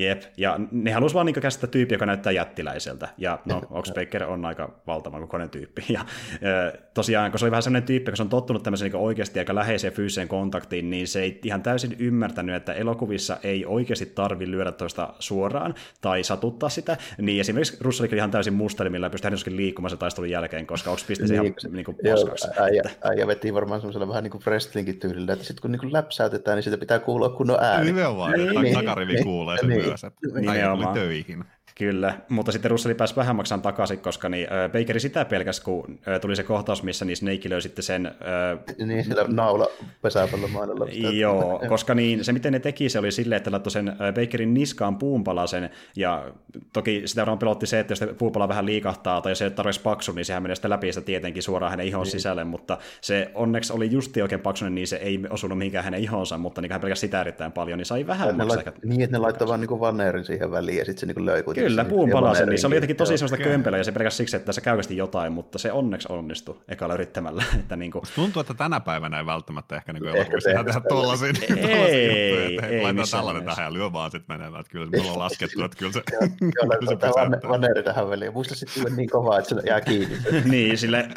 Jep, ja ne halusivat vaan niin käsittää tyyppi, joka näyttää jättiläiseltä, ja no, Ox Baker on aika valtavan kokoinen tyyppi, ja ö, tosiaan, kun se oli vähän sellainen tyyppi, kun se on tottunut tämmöiseen niin oikeasti aika läheiseen fyysiseen kontaktiin, niin se ei ihan täysin ymmärtänyt, että elokuvissa ei oikeasti tarvi lyödä toista suoraan, tai satuttaa sitä, niin esimerkiksi Russell oli ihan täysin musteli, millä pystyi hänessä liikkumaan sen taistelun jälkeen, koska Ox pisti sen niin, ihan niin kuin paskaksi. Äijä, äijä veti varmaan semmoisella vähän niin kuin wrestlingin tyylillä, että sitten kun niin kuin läpsäytetään, niin sitä pitää kuulla kunnon ääni. Nimenomaan, niin, niin, takarivi niin, kuulee sen niin, myös, että Nimenomaan. töihin. Kyllä, mutta sitten Russell pääsi vähän maksamaan takaisin, koska niin, äh, Bakeri sitä pelkäs, kun äh, tuli se kohtaus, missä niin Snake löi sitten sen... Äh, niin, sillä naula pesäpallomainalla. [laughs] Joo, koska niin, se miten ne teki, se oli silleen, että laittoi sen äh, Bakerin niskaan puunpalasen, ja toki sitä varmaan pelotti se, että jos se puupala vähän liikahtaa, tai jos se ei paksu, niin sehän menee sitä läpi sitä tietenkin suoraan hänen ihon niin. sisälle, mutta se onneksi oli justi oikein paksunen, niin se ei osunut mihinkään hänen ihonsa, mutta niin hän pelkästään sitä erittäin paljon, niin sai vähän maksaa. Niin, että ne laittoi vaan niin vanneerin siihen väliin, ja sitten se niin löi Kyllä, puun palasen, niin se oli jotenkin tosi semmoista kömpelä ja se pelkästään siksi, että se käyvästi jotain, mutta se onneksi onnistui ekalla yrittämällä. [laughs] Että niin kuin... Tuntuu, että tänä päivänä ei välttämättä ehkä niin elokuvissa tehdä tuollaisia [laughs] ei, ei, laitetaan tällainen tähän ja lyö vaan sitten menemään. Että kyllä me on laskettu, että kyllä se, [laughs] kyllä se Vaneri tähän väliin. Muista sitten niin kovaa, että se jää kiinni. niin, sille,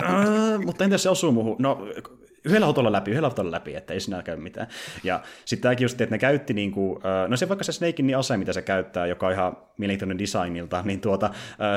mutta entäs se osuu muuhun? No yhdellä autolla läpi, yhdellä autolla läpi, että ei sinä käy mitään. Ja sitten tämäkin just, että ne käytti, niin kuin, no se vaikka se Snakein niin ase, mitä se käyttää, joka on ihan mielenkiintoinen designilta, niin tuota,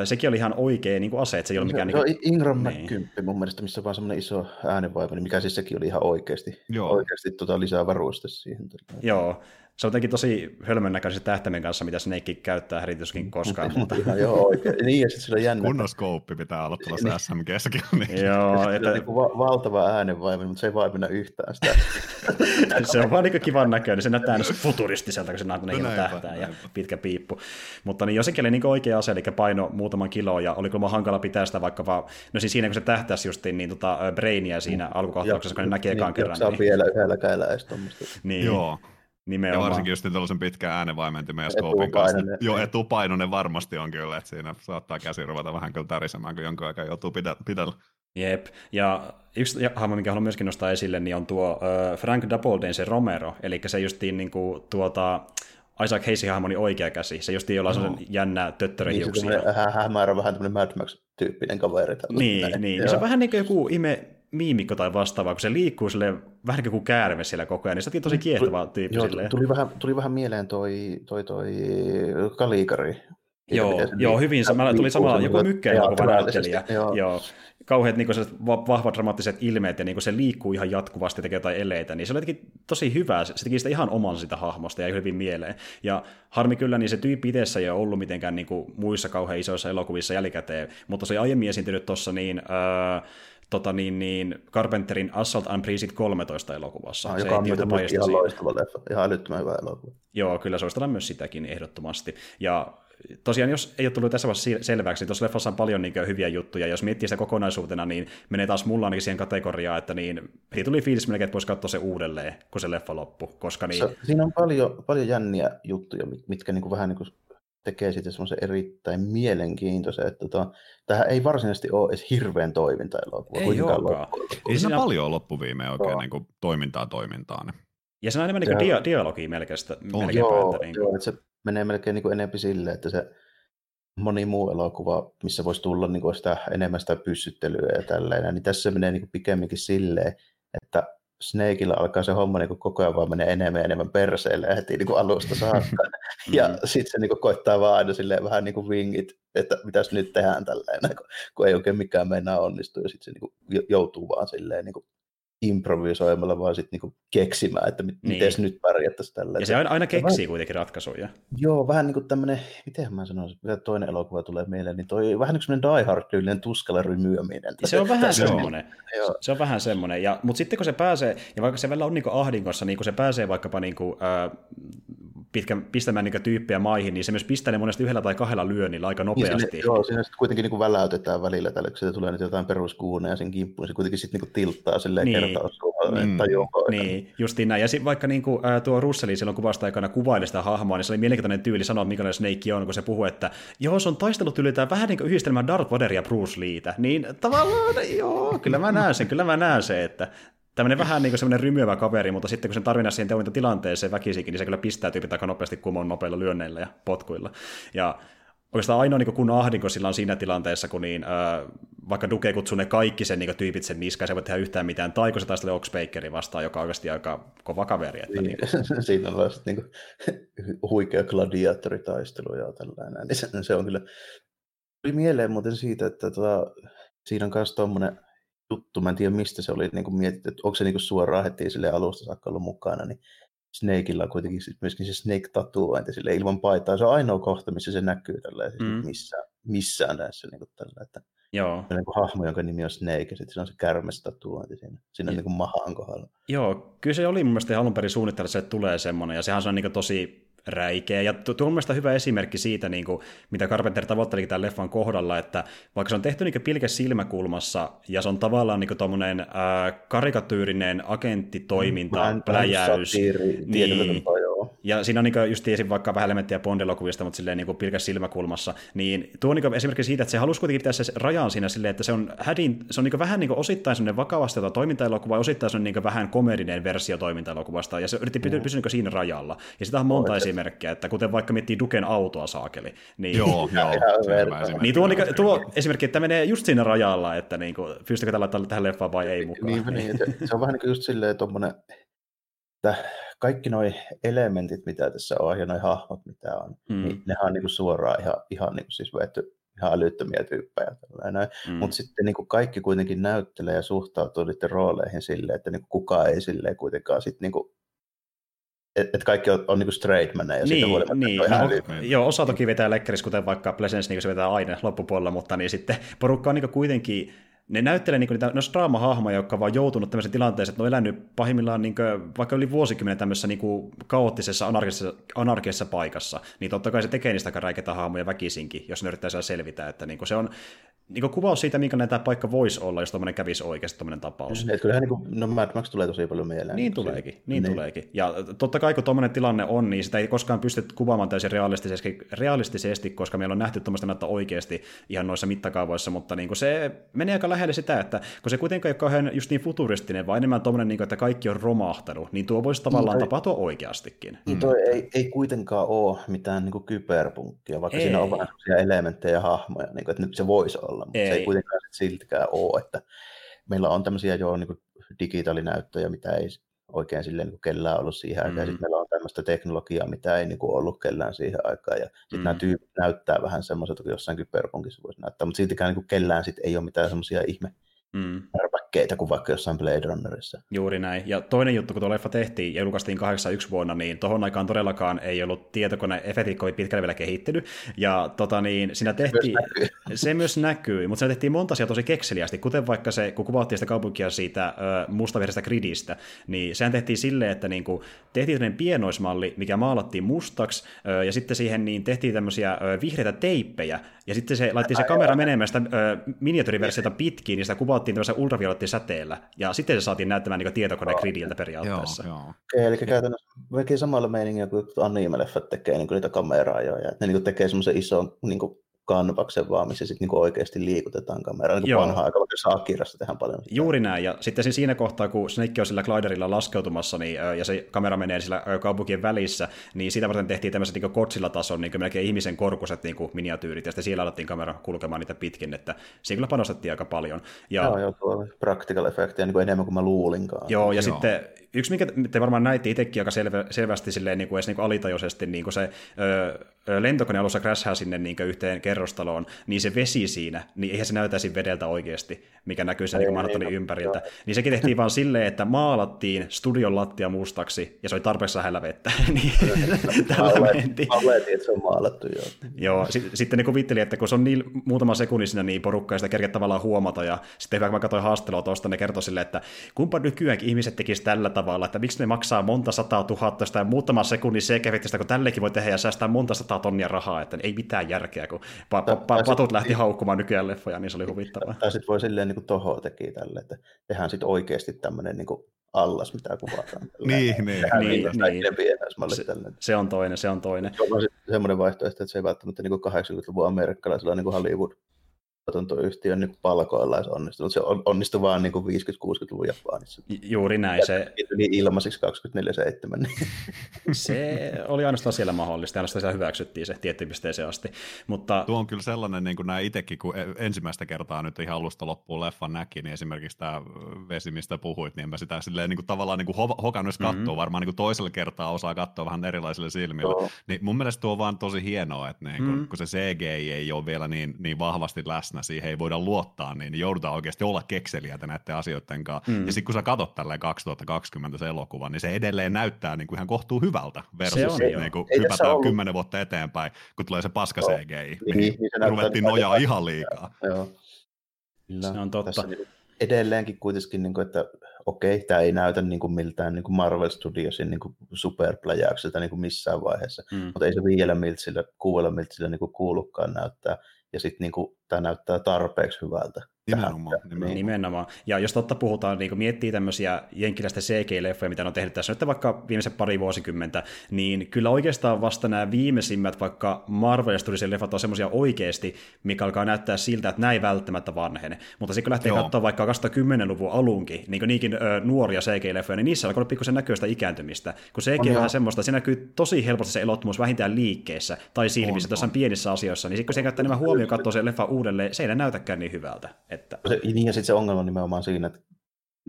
sekin oli ihan oikea niin kuin ase, että se ei ole mikään... Se, niin kuin, Ingram niin. McKymppi mun mielestä, missä on vaan semmoinen iso äänenvaiva, niin mikä siis sekin oli ihan oikeasti, Joo. oikeasti tota lisää varuste siihen. Joo, se on jotenkin tosi hölmön näköisen tähtäimen kanssa, mitä Snake käyttää härityskin koskaan. [laughs] mutta... Ihan joo, oikein. Niin, ja sitten se on jännä. Kunnon skouppi pitää olla tuossa niin. SMGssäkin. Niin. joo, että... niin va- valtava äänenvaiva, mutta se ei vaimena yhtään sitä. [laughs] se on vaan niin kivan näköinen. Se näyttää futuristiselta, kun se näyttää niin tähtää ja pitkä piippu. Mutta niin jossakin oli niin oikea ase, eli paino muutaman kilo, ja oli kyllä hankala pitää sitä vaikka vaan, no siis siinä kun se tähtäisi justiin niin tota Brainia siinä mm. alkukohtauksessa, kun ne näkee ekan niin, kerran. Saa niin... vielä yhdellä kädellä edes Niin. Joo. Nimenomaan. Ja varsinkin just tällaisen pitkän äänenvaimentimen ja scopein kanssa. Niin, joo, etupainoinen varmasti on kyllä, että siinä saattaa käsi ruveta vähän kyllä tärisemään, kun jonkun aikaa joutuu pidellä. Jep, ja yksi hahmo, mikä haluan myöskin nostaa esille, niin on tuo uh, Frank Doubledain se Romero, eli se justiin niin kuin, tuota, Isaac Hayes hahmoni oikea käsi, se justiin jollain no. jännä töttöröhiuksia. Niin, se hämärä vähän tämmöinen Mad Max-tyyppinen kaveri. Niin, niin. Se on vähän niin kuin joku ihme miimikko tai vastaava, kun se liikkuu sille vähän niin kuin käärme siellä koko ajan, niin se on tosi kiehtova tyyppi. Joo, tuli vähän, tuli vähän mieleen toi, toi, toi Kalikari. Joo, joo hyvin. Mä tuli samalla joku mykkäelokuva näyttelijä. Joo. joo. Kauheat niin vahvat dramaattiset ilmeet ja niin se liikkuu ihan jatkuvasti tekee jotain eleitä, niin se oli jotenkin tosi hyvä. Se teki sitä ihan oman sitä hahmosta ja hyvin mieleen. Ja harmi kyllä, niin se tyyppi itse ei ole ollut mitenkään niin kuin muissa kauhean isoissa elokuvissa jälkikäteen, mutta se oli aiemmin esiintynyt tuossa niin, äh, tota niin, niin Carpenterin Assault and Precinct 13 elokuvassa. Ah, se joka on ihan loistava leffa, ihan älyttömän hyvä elokuva. Joo, kyllä suositellaan myös sitäkin ehdottomasti. Ja tosiaan, jos ei ole tullut tässä vaiheessa selväksi, niin tuossa leffassa on paljon niin hyviä juttuja. Jos miettii sitä kokonaisuutena, niin menee taas mulla ainakin siihen kategoriaan, että niin, heti tuli fiilis melkein, että voisi katsoa se uudelleen, kun se leffa loppui. Koska niin... Se, siinä on paljon, paljon jänniä juttuja, mitkä niin kuin vähän niin kuin tekee siitä semmoisen erittäin mielenkiintoisen, että tota, tähän ei varsinaisesti ole edes hirveän toiminta-elokuva. Ei olekaan. Ei siinä paljon loppuviimeen oikein niin kuin toimintaa toimintaan. Ja se on enemmän niin dia- dialogia melkein. Sitä, melkein joo, että, niin kuin... joo, että se menee melkein niin kuin enemmän silleen, että se moni muu elokuva, missä voisi tulla niin kuin sitä enemmän sitä pyssyttelyä ja tälleen, niin tässä se menee niin kuin pikemminkin silleen, Snakeilla alkaa se homma niin koko ajan vaan menee enemmän ja enemmän perseelle heti niin kuin alusta saakka. [laughs] ja mm. sitten se niin kuin koittaa vaan aina silleen vähän niin kuin vingit, että mitäs nyt tehdään tälleen, [laughs] kun ei oikein mikään mennä onnistu ja sitten se niin kuin joutuu vaan silleen niin kuin improvisoimalla vaan sitten niinku keksimään, että mit, niin. miten nyt pärjättäisiin tällä. Ja se aina, aina keksii vähän, kuitenkin ratkaisuja. Joo, vähän niin kuin tämmöinen, miten mä sanoisin, vielä toinen elokuva tulee mieleen, niin toi vähän niin kuin Die Hard-tyylinen tuskalla rymyäminen. Se on vähän semmoinen. Se on vähän semmoinen. Ja, mutta sitten kun se pääsee, ja vaikka se välillä on niin ahdingossa, niin kun se pääsee vaikkapa niin kuin, äh, pitkä, pistämään niin tyyppejä maihin, niin se myös pistää ne monesti yhdellä tai kahdella lyönnillä aika nopeasti. Niin, sinne, joo, siinä sitten kuitenkin niin kuin väläytetään välillä tällä, kun tulee nyt jotain peruskuuneja sen kimppuun, se kuitenkin sitten niin tilttaa silleen niin. kertauskuvalle, mm, Niin, justiin näin. Ja sitten vaikka niin kuin, äh, tuo Russeli silloin kuvasta aikana kuvaili sitä hahmoa, niin se oli mielenkiintoinen tyyli sanoa, minkälainen Snake on, kun se puhuu, että joo, se on taistelut ylitään vähän niin kuin yhdistelmään Darth Vader ja Bruce Leetä. Niin tavallaan, joo, kyllä mä näen sen, kyllä mä näen sen, että tämmöinen vähän niin kuin semmoinen rymyävä kaveri, mutta sitten kun sen tarvitsee siihen toimintatilanteeseen väkisikin, niin se kyllä pistää tyypit aika nopeasti kumon nopeilla lyönneillä ja potkuilla. Ja oikeastaan ainoa niin kun ahdinko sillä on siinä tilanteessa, kun niin, äh, vaikka Duke kutsuu ne kaikki sen niin tyypit sen niskaan, se voi tehdä yhtään mitään, tai kun se taistelee Oxbakerin vastaan, joka on oikeasti aika kova kaveri. Että niin, niin. [laughs] siinä on niin kuin, [laughs] huikea gladiaattoritaistelu ja tällainen, niin se, se on kyllä... Tuli mieleen muuten siitä, että tota, siinä on myös tuommoinen juttu, mä en tiedä mistä se oli niin kuin mietitty, että onko se niin kuin suoraan heti sille alusta saakka ollut mukana, niin Snakeilla on kuitenkin myöskin se Snake-tatuointi sille ilman paitaa. Se on ainoa kohta, missä se näkyy tällä siis mm. missään, missään näissä niin kuin tällä, että Joo. On niin kuin hahmo, jonka nimi on Snake, ja sitten se on se kärmestatuointi siinä, siinä niin kuin mahaan kohdalla. Joo, kyllä se oli mun mielestä alun perin suunnittelussa, että tulee semmoinen, ja sehän on niin kuin tosi räikeä. Ja tuo on mielestäni hyvä esimerkki siitä, niin kuin, mitä Carpenter tavoittelikin tämän leffan kohdalla, että vaikka se on tehty niin pilke silmäkulmassa, ja se on tavallaan niin tuommoinen äh, karikatyyrinen agenttitoiminta, mm, pläjäys. Niin, ja siinä on niin just tiesin vaikka vähän elementtiä Bond-elokuvista, mutta silleen niin pilkäs silmäkulmassa, niin tuo on niin esimerkki siitä, että se halusi kuitenkin pitää se rajan siinä silleen, että se on, hädin, se on niin vähän niin osittain sellainen vakavasti toimintaelokuva, ja osittain se on niin vähän komedinen versio toimintaelokuvasta, ja se yritti pysyä, mm. pysyä niin siinä rajalla. Ja sitä on monta no, esimerkkiä, että kuten vaikka miettii Duken autoa saakeli. Niin, joo, joo. [laughs] niin tuo, niin, tuo esimerkki, että menee just siinä rajalla, että niin kuin, pystyykö tällä tähän leffaan vai ei mukaan. Niin, niin, se on vähän niin kuin just silleen tuommoinen, että kaikki nuo elementit, mitä tässä on, ja nuo hahmot, mitä on, mm. niin nehän on niin kuin suoraan ihan, ihan niin kuin siis vetty ihan älyttömiä tyyppejä. Mm. Mutta sitten niin kuin kaikki kuitenkin näyttelee ja suhtautuu niiden rooleihin silleen, että niin kuin kukaan ei silleen kuitenkaan sit niin kuin että et kaikki on, on niinku straight menee. Ja niin, niin. No, joo, osa toki vetää lekkeris, kuten vaikka Pleasence, niin se vetää aina loppupuolella, mutta niin sitten porukka on niin kuitenkin ne näyttelee niin niitä, ne draamahahmoja, jotka on vaan joutunut tämmöiseen tilanteeseen, että ne on elänyt pahimmillaan niin kuin, vaikka yli vuosikymmenen tämmöisessä niin kuin, kaoottisessa, anarkisessa, anarkisessa paikassa, niin totta kai se tekee niistä aika räikeitä hahmoja väkisinkin, jos ne yrittää selvitä, että niin kuin, se on niin kuin kuvaus siitä, minkä näitä paikka voisi olla, jos tuommoinen kävisi oikeasti tuommoinen tapaus. Mm, kyllähän niin kuin, no Mad Max tulee tosi paljon mieleen. Niin tuleekin, niin, niin. tuleekin. Ja totta kai kun tuommoinen tilanne on, niin sitä ei koskaan pysty kuvaamaan täysin realistisesti, realistisesti koska meillä on nähty tuommoista näyttää oikeasti ihan noissa mittakaavoissa, mutta niin kuin se menee aika lähelle sitä, että kun se kuitenkaan ei ole kauhean just niin futuristinen, vaan enemmän tuommoinen, niin kuin, että kaikki on romahtanut, niin tuo voisi tavallaan niin toi, tapahtua oikeastikin. Niin toi mm. ei, ei kuitenkaan ole mitään niin kuin kyberpunkkia, vaikka ei. siinä on vähän elementtejä ja hahmoja, niin kuin, että nyt se voisi olla, mutta ei. se ei kuitenkaan siltikään ole, että meillä on tämmöisiä jo niin kuin digitaalinäyttöjä, mitä ei oikein silleen niin kellään ollut siihen aikaan. Mm. Sitten meillä on tämmöistä teknologiaa, mitä ei niin kuin ollut kellään siihen aikaan. Ja sitten mm. nämä tyypit näyttää vähän semmoiselta, kun jossain kyberpunkissa voisi näyttää, mutta siltikään niin kuin kellään sit ei ole mitään semmoisia ihme mm. Säkkeitä kuin vaikka jossain Blade Runnerissa. Juuri näin. Ja toinen juttu, kun tuo leffa tehtiin ja julkaistiin 81 vuonna, niin tohon aikaan todellakaan ei ollut tietokone-efektit kovin pitkälle vielä kehittynyt. Ja tota niin, siinä tehtiin, myös [laughs] se myös näkyy, mutta siinä tehtiin monta asiaa tosi kekseliästi, kuten vaikka se, kun kuvattiin sitä kaupunkia siitä ö, mustavihreästä gridistä, niin sehän tehtiin silleen, että niinku, tehtiin tämmöinen pienoismalli, mikä maalattiin mustaksi, ö, ja sitten siihen niin tehtiin tämmöisiä ö, vihreitä teippejä, ja sitten se laitti se kamera menemään sitä miniatyriversiota pitkin, niin sitä kuvattiin tämmöisellä ultraviolettisäteellä, ja sitten se saatiin näyttämään niin tietokone-gridiltä periaatteessa. Joo, joo. Okay, eli käytännössä melkein samalla meiningillä kuin anime-leffat tekee niin kuin niitä kameraa jo, ja ne niin kuin tekee semmoisen ison niin kuin kanvaksen vaan, missä sitten niinku oikeasti liikutetaan kameraa, niin kuin vanha aika, vaikka Akirassa tehdään paljon. Sitä. Juuri näin, ja sitten siinä kohtaa, kun Snake on sillä gliderilla laskeutumassa, niin, ja se kamera menee sillä kaupunkien välissä, niin sitä varten tehtiin tämmöiset niin Godzilla-tason niin melkein ihmisen korkuset niin miniatyyrit, ja sitten siellä alettiin kamera kulkemaan niitä pitkin, että siinä kyllä panostettiin aika paljon. Ja... Joo, joo, tuo practical effectia niin kuin enemmän kuin mä luulinkaan. Joo, ja joo. sitten yksi, mikä te varmaan näitte itsekin aika selvä, selvästi silleen, niin kuin edes niin kuin alitajuisesti, niin kuin se ö, lentokone alussa crashaa sinne niin yhteen kerrostaloon, niin se vesi siinä, niin eihän se näytäisi vedeltä oikeasti, mikä näkyy sen niin Manhattanin ympäriltä. Joo. Niin sekin tehtiin vaan silleen, että maalattiin studion lattia mustaksi, ja se oli tarpeeksi lähellä vettä. [laughs] niin, [laughs] tällä mentiin. että se on maalattu, joo. joo, sit, sitten ne kuvitteli, että kun se on niin muutama sekunnin siinä, niin porukka ei sitä kerkeä tavallaan huomata, ja sitten hyvä, kun mä katsoin haastelua tuosta, ne kertoi silleen, että kumpa nykyäänkin ihmiset tekisivät tällä tavalla, että miksi ne maksaa monta sataa tuhatta sitä muutama sekunnin CG-efektistä, kun tällekin voi tehdä ja säästää monta sataa tonnia rahaa, että ei mitään järkeä, kun pa- pa- pa- patut lähti haukkumaan nykyään leffoja, niin se oli huvittavaa. Tai sitten voi silleen niin kuin toho teki tälle, että tehdään sitten oikeasti tämmöinen niin allas, mitä kuvataan. [laughs] niin, niin, niin, niin. Se, se, on toinen, se on toinen. Se on semmoinen vaihtoehto, että se ei välttämättä niin 80-luvun amerikkalaisella niin Hollywood tuotantoyhtiön niin palkoilla olisi onnistunut. Se onnistui vaan niin 50-60-luvun Japanissa. Juuri näin. Se... Niin ilmaisiksi [laughs] 24-7. Niin. se oli ainoastaan siellä mahdollista, ainoastaan siellä hyväksyttiin se tiettyyn pisteeseen asti. Mutta... Tuo on kyllä sellainen, niin kuin nämä itsekin, kun e- ensimmäistä kertaa nyt ihan alusta loppuun leffan näki, niin esimerkiksi tämä vesi, mistä puhuit, niin mä sitä silleen, niin kuin, tavallaan niin kuin hokannut katsoa, mm-hmm. varmaan niin kuin toisella kertaa osaa katsoa vähän erilaisille silmillä. Joo. Niin mun mielestä tuo on vaan tosi hienoa, että niin kuin, mm-hmm. kun se CG ei ole vielä niin, niin vahvasti läsnä, läsnä, siihen ei voida luottaa, niin joudutaan oikeasti olla kekseliäitä näiden asioiden kanssa. Mm. Ja sitten kun sä katsot tälleen 2020 se elokuva, niin se edelleen näyttää niin kuin ihan kohtuu hyvältä versus se on, niin kuin hypätään kymmenen vuotta eteenpäin, kun tulee se paska CGI. Niin, niin, niin se ruvettiin nojaa ihan liikaa. Joo. Kyllä. Se on totta. Tässä niin edelleenkin kuitenkin, niin kuin, että okei, tämä ei näytä niin kuin miltään niin kuin Marvel Studiosin niin superpläjäykseltä niin kuin missään vaiheessa, mm. mutta ei se viidellä miltsillä, kuudella miltsillä niin kuin kuulukaan näyttää ja sitten niinku, tämä näyttää tarpeeksi hyvältä. Nimenomaan, nimenomaan. nimenomaan. Ja jos totta puhutaan, niin kun miettii tämmöisiä jenkkiläistä CG-leffoja, mitä on tehnyt tässä nyt vaikka viimeiset pari vuosikymmentä, niin kyllä oikeastaan vasta nämä viimeisimmät vaikka Marvel Studiosin leffat on semmoisia oikeasti, mikä alkaa näyttää siltä, että näin välttämättä vanhene. Mutta sitten kun lähtee Joo. katsoa vaikka 2010-luvun alunkin, niin kuin niinkin ö, nuoria CG-leffoja, niin niissä alkaa olla pikkusen näköistä ikääntymistä. Kun CG on, on vähän semmoista, se näkyy tosi helposti se elottomuus vähintään liikkeessä tai silmissä, on, on. pienissä asioissa, niin sitten kun se käyttää enemmän huomioon katsoa sen leffa uudelleen, se ei näytäkään niin hyvältä. Että... Se, niin ja sitten se ongelma on nimenomaan siinä, että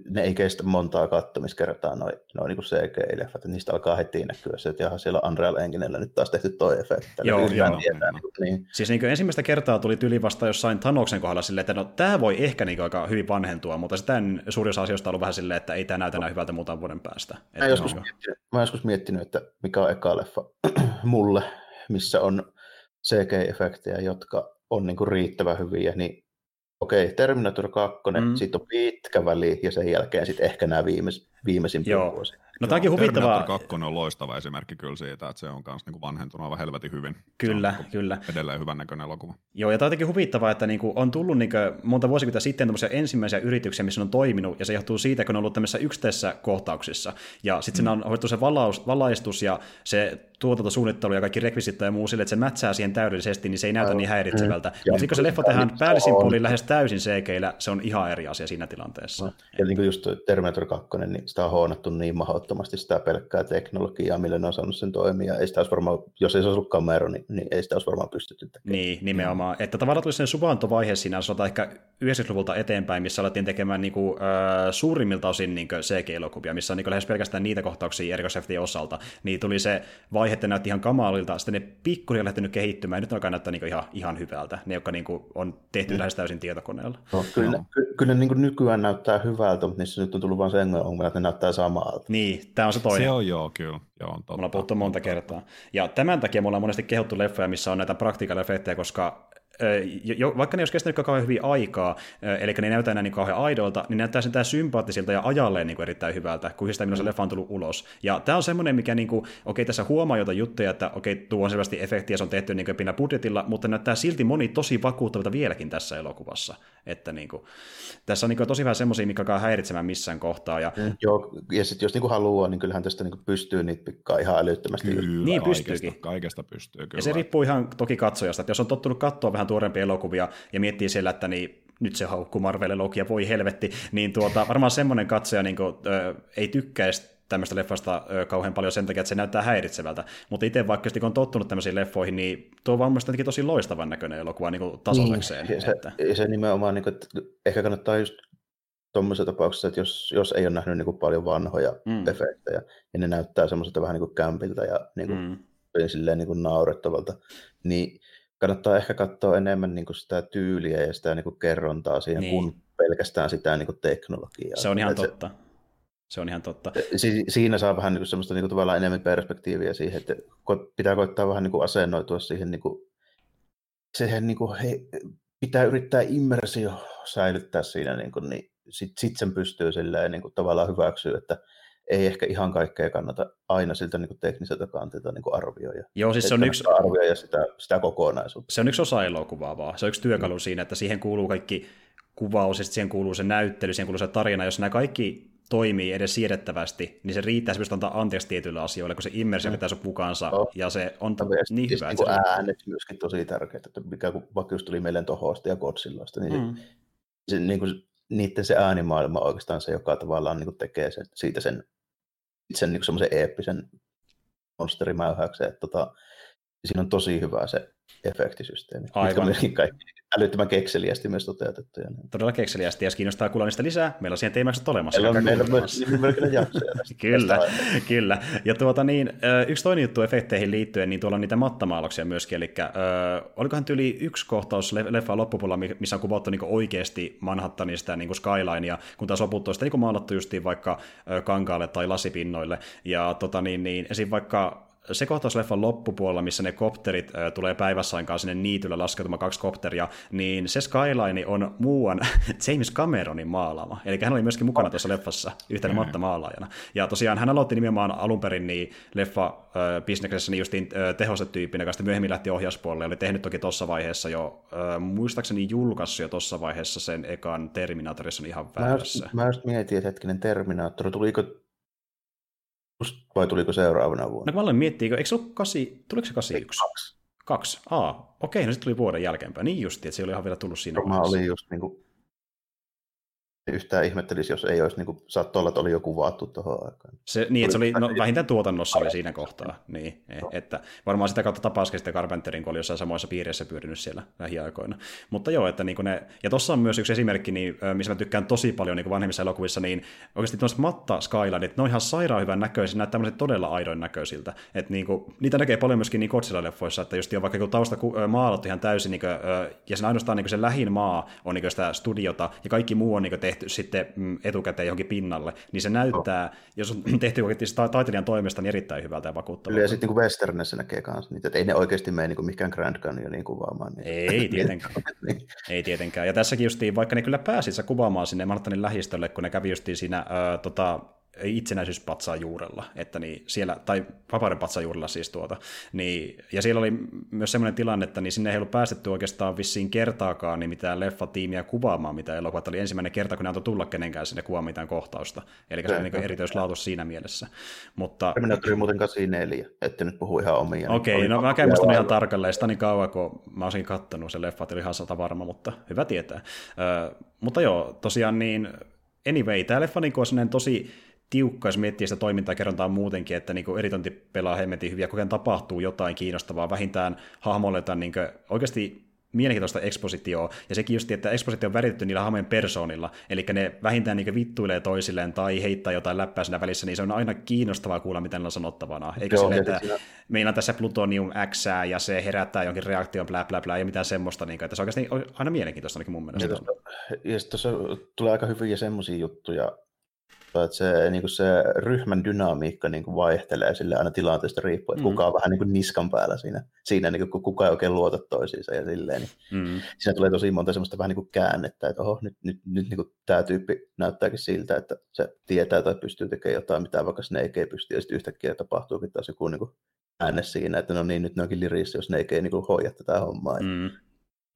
ne ei kestä montaa kattomiskertaa noin noi niin CGI-leffat, että niistä alkaa heti näkyä se, että jaha, siellä Unreal Enginellä nyt taas tehty toi efekti. Joo, joo, tietää. Niin, niin. Siis niin ensimmäistä kertaa tuli tyli vasta jossain Tanoksen kohdalla silleen, että no tämä voi ehkä niin aika hyvin vanhentua, mutta sitten suurin osa asioista on ollut vähän silleen, että ei tämä näytä näin hyvältä muutaman vuoden päästä. Mä, joskus miettinyt, mä joskus miettinyt, että mikä on eka leffa [clears throat] mulle, missä on CG-efektejä, jotka on niin kuin riittävän hyviä, niin okei, Terminator 2, mm. sitten on pitkä väli ja sen jälkeen sitten ehkä nämä viimeis, viimeisimpiä vuosia. No tämäkin huvittavaa. Terminator 2 on loistava esimerkki kyllä siitä, että se on myös niinku vanhentunut aivan helvetin hyvin. Kyllä, on kyllä. Edelleen hyvän näköinen elokuva. Joo, ja tämä on jotenkin huvittavaa, että niinku on tullut niinku monta vuosikymmentä sitten ensimmäisiä yrityksiä, missä on toiminut, ja se johtuu siitä, kun on ollut tämmöisissä yksittäisissä kohtauksissa. Ja sitten mm. siinä on hoidettu se valaus, valaistus ja se tuotantosuunnittelu ja kaikki rekvisitta ja muu sille, että se mätsää siihen täydellisesti, niin se ei näytä niin häiritsevältä. Mm. Mutta kun se leffa tehdään päällisin puolin lähes täysin cg se on ihan eri asia siinä tilanteessa. No. Ja niin kuin just Terminator 2, niin sitä on hoonattu niin mahdottomasti sitä pelkkää teknologiaa, millä ne on saanut sen toimia. Ei sitä olisi varmaan, jos ei se olisi ollut kamera, niin, niin ei sitä olisi varmaan pystytty tekemään. Niin, nimenomaan. Mm. Että tavallaan tuli sen suvantovaihe siinä, sanotaan ehkä 90-luvulta eteenpäin, missä alettiin tekemään niin kuin, äh, suurimmilta osin niin CG-elokuvia, missä on niin lähes pelkästään niitä kohtauksia erikoisefektien osalta, niin tuli se vaihetta näytti ihan kamalilta, sitten ne pikkuhiljaa lähtenyt kehittymään, ja nyt alkaa näyttää niin ihan, ihan hyvältä, ne jotka niin kuin, on tehty mm. lähes täysin tietokoneella. No, kyllä, no. ky- kyllä ne niin nykyään näyttää hyvältä, mutta niissä nyt on tullut vain sen ongelma, että ne näyttää samalta. Niin, tämä on se toinen. Se on joo, kyllä. Joo, on totta. Me ollaan puhuttu monta kertaa. Ja tämän takia me ollaan monesti kehuttu leffoja, missä on näitä practical koska jo, vaikka ne olisi kestänyt kauhean hyvin aikaa, eli ne näyttää enää niin kauhean aidolta, niin näyttää sen sympaattisilta ja ajalleen niin kuin erittäin hyvältä, kun sitä milloin se leffa on tullut ulos. Ja tämä on semmoinen, mikä, niin kuin, okei, tässä huomaa jotain juttuja, että okei, tuo on selvästi efektiä, se on tehty niin kuin budjetilla, mutta näyttää silti moni tosi vakuuttavalta vieläkin tässä elokuvassa. Että niin kuin, tässä on niin kuin, tosi vähän semmoisia, mikä alkaa häiritsemään missään kohtaa. Ja, mm, joo, ja sitten jos niin kuin haluaa, niin kyllähän tästä niin kuin pystyy niitä pikkaa ihan älyttömästi. Kyllä, niin pystyykin. Kaikesta pystyy. Kyllä. Ja se riippuu ihan toki katsojasta, että jos on tottunut katsoa vähän tuorempia elokuvia, ja miettii siellä, että niin nyt se haukkuu Marvel-elogia, voi helvetti, niin tuota, varmaan semmoinen katsoja niin kuin, ö, ei tykkäisi tämmöistä leffasta ö, kauhean paljon sen takia, että se näyttää häiritsevältä. Mutta itse vaikka on tottunut tämmöisiin leffoihin, niin tuo on varmasti tosi loistavan näköinen elokuva niin tasoisekseen. Niin, se, että... se nimenomaan, niin kuin, että ehkä kannattaa just tuommoisessa tapauksessa, että jos, jos ei ole nähnyt niin kuin paljon vanhoja mm. efektejä, niin ne näyttää semmoiselta vähän niin kuin kämpiltä ja niin kuin, mm. silleen niin kuin naurettavalta, niin kannattaa ehkä katsoa enemmän niin kuin sitä tyyliä ja sitä niin kuin kerrontaa siihen, niin. kuin pelkästään sitä niin kuin teknologiaa. Se on ihan Et totta. Se on ihan totta. Si- siinä saa vähän niin kuin semmoista niin kuin tavallaan enemmän perspektiiviä siihen, että pitää koittaa vähän niin kuin asennoitua siihen, niin kuin, siihen niin kuin, he, pitää yrittää immersio säilyttää siinä, niin, kuin, niin sitten sit sen pystyy silleen, niin kuin, tavallaan hyväksyä, että ei ehkä ihan kaikkea kannata aina siltä niin kuin tekniseltä kantilta niin kuin arvioida. Joo, siis se on yksi... Arvioida sitä, sitä kokonaisuutta. Se on yksi osa elokuvaa vaan. Se on yksi työkalu mm. siinä, että siihen kuuluu kaikki kuvaus, ja siihen kuuluu se näyttely, siihen kuuluu se tarina. Jos nämä kaikki toimii edes siedettävästi, niin se riittää se antaa anteeksi tietyille asioille, kun se immersio mm. pitää sun mukaansa, no. ja se on no, niin hyvä. Niin äänet myöskin tosi tärkeää, että mikä kun vaikka just tuli meille Tohosta ja Godzillasta, niin mm. se, niin kuin, niiden se äänimaailma oikeastaan se, joka tavallaan niin kuin tekee sen, siitä sen sen niin semmoisen eeppisen monsterimäyhäyksen, että tota, siinä on tosi hyvä se efektisysteemi. Aivan. Mitkä kaikki älyttömän kekseliästi myös toteutettuja. Todella kekseliästi, ja jos kiinnostaa kuulla niistä lisää, meillä on siihen teemakset olemassa. Meillä on, meillä on myös jaksoja. [laughs] kyllä, kyllä. Ja tuota niin, yksi toinen juttu efekteihin liittyen, niin tuolla on niitä mattamaaloksia myöskin, eli äh, olikohan tyyli yksi kohtaus leffa loppupuolella, missä on kuvattu niin oikeasti Manhattanista niin Skylinea, kun taas loput on sitä niin maalattu justiin vaikka kankaalle tai lasipinnoille, ja tota niin, niin esim. vaikka se kohtaus leffan loppupuolella, missä ne kopterit äh, tulee päivässä sinne niityllä laskeutumaan kaksi kopteria, niin se skyline on muuan [laughs] James Cameronin maalaama. Eli hän oli myöskin mukana tuossa leffassa yhtenä mm. matta maalaajana. Ja tosiaan hän aloitti nimenomaan alun perin niin leffa äh, bisneksessä niin justiin äh, tehostetyyppinä, joka sitten myöhemmin lähti ohjauspuolelle oli tehnyt toki tuossa vaiheessa jo, äh, muistaakseni julkaissut jo tuossa vaiheessa sen ekan Terminatorissa ihan väärässä. Mä, mä just mietin, että hetkinen Terminator, tuliko vai tuliko seuraavana vuonna? No mä aloin miettiä, eikö se ole 8, tuliko se 81? Kaksi. Kaksi? Aa, okei, no sitten tuli vuoden jälkeenpäin. Niin justi, että se oli ihan vielä tullut siinä. Mä olin just niin kuin yhtään ihmettelisi, jos ei olisi, niin kuin, saattoi olla, että oli jo kuvattu tuohon aikaan. Se, niin, että se oli, no, vähintään tuotannossa oli siinä kohtaa. Niin, no. että varmaan sitä kautta tapasikin sitten Carpenterin, kun oli jossain samoissa piireissä pyörinyt siellä lähiaikoina. Mutta joo, että niin ne, ja tuossa on myös yksi esimerkki, niin, missä mä tykkään tosi paljon niin vanhemmissa elokuvissa, niin oikeasti tuollaiset matta skylineit, ne on ihan sairaan hyvän näköisiä, näyttää tämmöiset todella aidoin näköisiltä. Että niin kuin, niitä näkee paljon myöskin niin Godzilla-leffoissa, että just on vaikka kun tausta maalattu ihan täysin, niin kuin, ja sen ainoastaan niin se lähin maa on niin sitä studiota, ja kaikki muu on niin tehty tehty sitten mm, etukäteen johonkin pinnalle, niin se näyttää, oh. jos on [clears throat] tehty taiteilijan toimesta, niin erittäin hyvältä ja vakuuttavalta. Ja sitten niin Westernissä näkee myös niitä, että ei ne oikeasti mene niin mikään Grand Canyoniin kuvaamaan. Niitä. Ei [laughs] tietenkään. niin. Ei tietenkään. Ja tässäkin justiin, vaikka ne kyllä pääsit kuvaamaan sinne Manhattanin lähistölle, kun ne kävi justiin siinä äh, tota, itsenäisyyspatsaan juurella, että niin siellä, tai vapauden patsaan juurella siis tuota, niin, ja siellä oli myös semmoinen tilanne, että niin sinne ei ollut päästetty oikeastaan vissiin kertaakaan niin mitään leffatiimiä kuvaamaan mitä elokuvat, oli ensimmäinen kerta, kun ne antoi tulla kenenkään sinne kuvaamaan mitään kohtausta, eli se oli niin erityislaatu siinä mielessä. Mutta... Terminaattori muuten 84, että nyt puhu ihan omia. Okei, okay, no mä käyn musta ihan tarkalleen, sitä niin kauan, kun mä olisin kattonut, se leffa oli ihan sata varma, mutta hyvä tietää. Ö, mutta joo, tosiaan niin, anyway, tämä leffa niin on tosi tiukka, jos miettii sitä toimintaa kerrontaa muutenkin, että niin eritonti pelaa hemmetin hyviä, koko tapahtuu jotain kiinnostavaa, vähintään hahmolle jotain niin oikeasti mielenkiintoista ekspositioa, ja sekin just, että ekspositio on väritetty niillä hahmojen persoonilla, eli ne vähintään niin vittuilee toisilleen tai heittää jotain läppää siinä välissä, niin se on aina kiinnostavaa kuulla, mitä niillä on sanottavana. Eikä Joo, sille, että siinä... meillä on tässä plutonium X ja se herättää jonkin reaktion, bla bla bla, ja mitään semmoista, niin, että se on oikeasti aina mielenkiintoista ainakin mun mielestä. Ja, tuossa tulee aika hyviä semmoisia juttuja, että se, niin kuin se ryhmän dynamiikka niin kuin vaihtelee sille aina tilanteesta riippuen, että mm. kuka on vähän niin kuin niskan päällä siinä, siinä niin kuin, kuka ei oikein luota toisiinsa ja silleen. Niin mm. Siinä tulee tosi monta semmoista vähän niin kuin käännettä, että oho, nyt, nyt, nyt niin kuin tämä tyyppi näyttääkin siltä, että se tietää tai pystyy tekemään jotain, mitä vaikka Snake ei pysty, ja sitten yhtäkkiä tapahtuukin taas joku niin kuin ääne siinä, että no niin, nyt ne onkin lirissä, jos ne ei niin hoida tätä hommaa. Mm.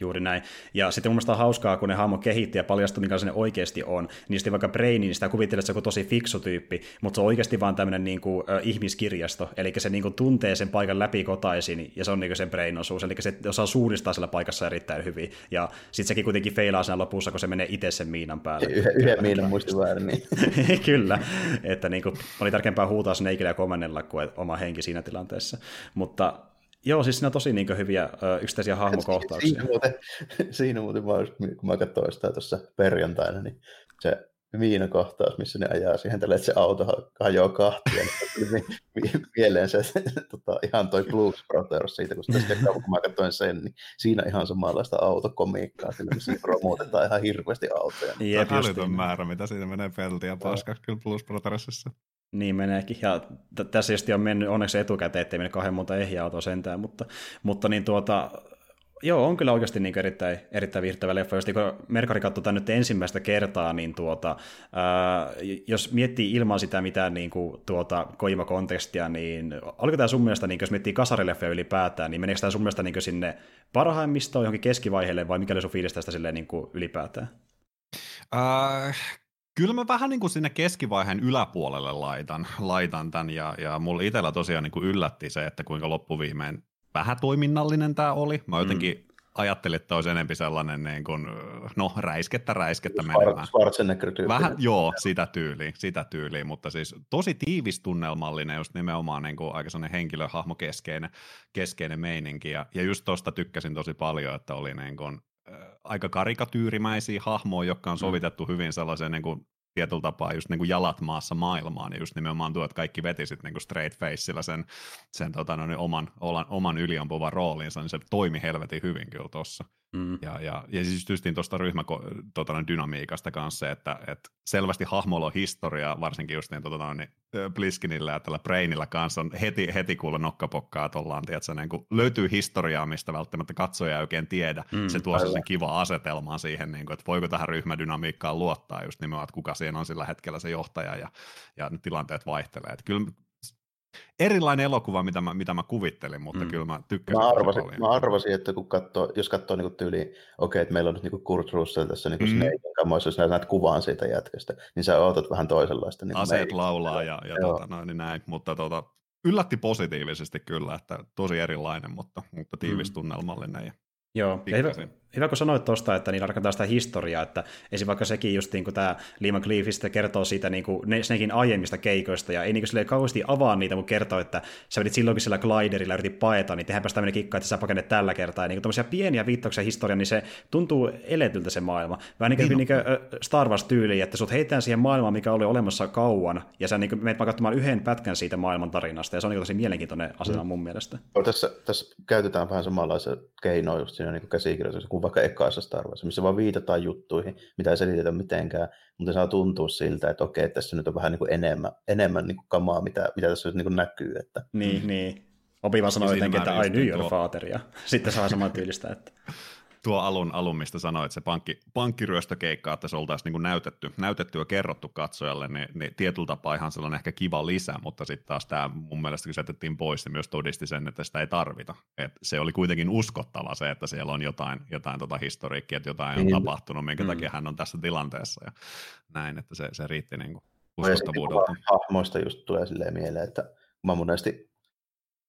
Juuri näin. Ja sitten mun mielestä on hauskaa, kun ne hahmo kehitti ja paljastui, mikä se oikeasti on. Niin sitten vaikka Brainin, niin sitä kuvittelee, että se on tosi fiksu tyyppi, mutta se on oikeasti vaan tämmöinen niin kuin, äh, ihmiskirjasto. Eli se niin kuin, tuntee sen paikan läpi kotaisin, ja se on niin kuin sen Brain osuus. Eli se osaa suunnistaa siellä paikassa erittäin hyvin. Ja sitten sekin kuitenkin feilaa sen lopussa, kun se menee itse sen miinan päälle. Yhden, yhden miinan muisti väärin. Niin. [laughs] Kyllä. Että niin kuin, oli tärkeämpää huutaa Snakeille ja komennella kuin oma henki siinä tilanteessa. Mutta Joo, siis siinä on tosi niin hyviä ö, yksittäisiä hahmokohtauksia. Siinä muuten, [laughs] siinä muuten mä, kun mä katsoin sitä tuossa perjantaina, niin se viinakohtaus, missä ne ajaa siihen tälle, että se auto hajoaa kahtia, niin [laughs] mieleen se tota, ihan toi Blues Brothers siitä, kun, sitä, kun mä katsoin sen, niin siinä ihan samanlaista autokomiikkaa, sillä missä promotetaan ihan hirveästi autoja. Jep, Tämä älytön määrä, mitä siitä menee peltiä paskaksi kyllä Blues Brothersissa. Niin meneekin, ja t- tässä just on mennyt onneksi etukäteen, ettei mene kahden monta ehjää autoa sentään, mutta, mutta niin tuota, joo, on kyllä oikeasti niin erittäin, erittäin viihdyttävä leffa. Jos kun Merkari katsoi tämän nyt ensimmäistä kertaa, niin tuota, ää, jos miettii ilman sitä mitään niin kuin, tuota, Kojima-kontekstia, niin oliko tämä sun mielestä, niin jos miettii kasarileffoja ylipäätään, niin meneekö tämä sun mielestä niin sinne parhaimmistoon johonkin keskivaiheelle, vai mikä oli sun fiilis tästä silleen, niin kuin ylipäätään? Uh, Kyllä mä vähän niin kuin sinne keskivaiheen yläpuolelle laitan, [laughs] laitan tämän, ja, ja mulla itsellä tosiaan niin kuin yllätti se, että kuinka loppuviimein vähän toiminnallinen tämä oli. Mä jotenkin mm. ajattelin, että olisi enempi sellainen niin kuin, no räiskettä räiskettä menemään. Vähän, joo, sitä tyyliä, sitä tyyliä, mutta siis tosi tiivistunnelmallinen, just nimenomaan niin kuin aika sellainen henkilöhahmo keskeinen, keskeinen meininki, ja, ja just tosta tykkäsin tosi paljon, että oli niin kuin, aika karikatyyrimäisiä hahmoja, jotka on mm. sovitettu hyvin sellaiseen niin kuin tietyllä tapaa just niin kuin jalat maassa maailmaan, ja just nimenomaan tuo, että kaikki veti sitten niin kuin straight faceillä sen, sen tota, no, niin oman, oman yliampuvan roolinsa, niin se toimi helvetin hyvin kyllä tuossa. Mm. Ja, ja, ja siis justiin tuosta ryhmädynamiikasta tota, kanssa, että, että selvästi hahmolla on historia, varsinkin just niin, tota, niin Bliskinillä ja tällä Brainilla kanssa on heti, heti kuule nokkapokkaa, että ollaan, tiedätkö, niin kuin, löytyy historiaa, mistä välttämättä katsoja ei oikein tiedä. Mm, se tuo sen kiva asetelmaa siihen, niin kuin, että voiko tähän ryhmädynamiikkaan luottaa just nimenomaan, että kuka siinä on sillä hetkellä se johtaja ja, ja ne tilanteet vaihtelee. Että kyllä erilainen elokuva, mitä mä, mitä mä kuvittelin, mutta mm. kyllä mä tykkäsin. Mä arvasin, mä arvasin että kun katsoo, jos katsoo niin tyyliin, okei, okay, että meillä on nyt niin Kurt Russell tässä niin mm. kamoissa, jos näet kuvaan siitä jätkästä, niin sä ootat vähän toisenlaista. Niin Aseet meidän. laulaa ja, ja tota, noin, niin näin, mutta tota, yllätti positiivisesti kyllä, että tosi erilainen, mutta, mutta tiivistunnelmallinen. Ja Joo, ja hyvä, hyvä kun sanoit tuosta, että niillä rakentaa sitä historiaa, että esim. vaikka sekin just niin kuin tämä Lee McLeafista kertoo siitä niin kuin Snakein aiemmista keikoista, ja ei niin kuin kauheasti avaa niitä, mutta kertoo, että sä vedit silloinkin sillä gliderilla yritit paeta, niin tehdäänpäs tämmöinen kikka, että sä pakennet tällä kertaa, ja niin kuin pieniä viittauksia historiaan, niin se tuntuu eletyltä se maailma. Vähän niin kuin, niin, niin kuin Star Wars-tyyli, että sut heitetään siihen maailmaan, mikä oli olemassa kauan, ja sä niin menet vaan katsomaan yhden pätkän siitä maailman tarinasta, ja se on niin tosi mielenkiintoinen asia mm. mun mielestä. Tässä, tässä käytetään vähän samanlaisia keinoja just siinä niin käsikirjoituksessa kuin vaikka ekaassa Star Wars, missä vaan viitataan juttuihin, mitä ei selitetä mitenkään, mutta saa tuntua siltä, että okei, tässä nyt on vähän niin kuin enemmän, enemmän niin kuin kamaa, mitä, mitä tässä nyt niin kuin näkyy. Että... Niin, niin. Opiva sanoi jotenkin, että I knew your father, ja sitten saa saman tyylistä, että tuo alun, alun mistä sanoit, se pankki, pankkiryöstökeikka, että se oltaisiin niin näytetty, näytetty ja kerrottu katsojalle, niin, niin tietyllä tapaa ihan sellainen ehkä kiva lisä, mutta sitten taas tämä mun mielestä, kun se jätettiin pois, niin myös todisti sen, että sitä ei tarvita. Et se oli kuitenkin uskottava se, että siellä on jotain, jotain tota historiikkia, että jotain on niin. tapahtunut, minkä mm. takia hän on tässä tilanteessa ja näin, että se, se riitti niin kuin uskottavuudelta. Hahmoista just tulee silleen mieleen, että mä monesti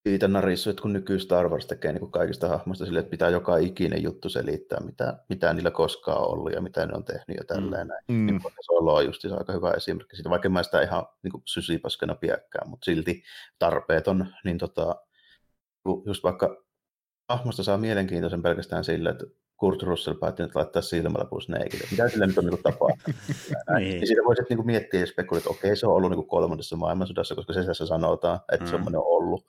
siitä narissu, että kun nyky Star Wars tekee niin kaikista hahmoista sille, että pitää joka ikinen juttu selittää, mitä, mitä niillä koskaan on ollut ja mitä ne on tehnyt ja tälleen näin. Mm. Niin Solo on just aika hyvä esimerkki siitä, vaikka mä sitä ihan niin kuin sysipaskana piäkkään, mutta silti tarpeeton, niin tota, just vaikka hahmosta saa mielenkiintoisen pelkästään sille, että Kurt Russell päätti nyt laittaa silmällä Snakeille. Mitä sillä nyt on [laughs] niin tapaa? niin. Ja siitä voisi niin miettiä ja spekuloida, että okei, se on ollut niin kolmannessa maailmansodassa, koska se tässä sanotaan, että mm. semmoinen on ollut.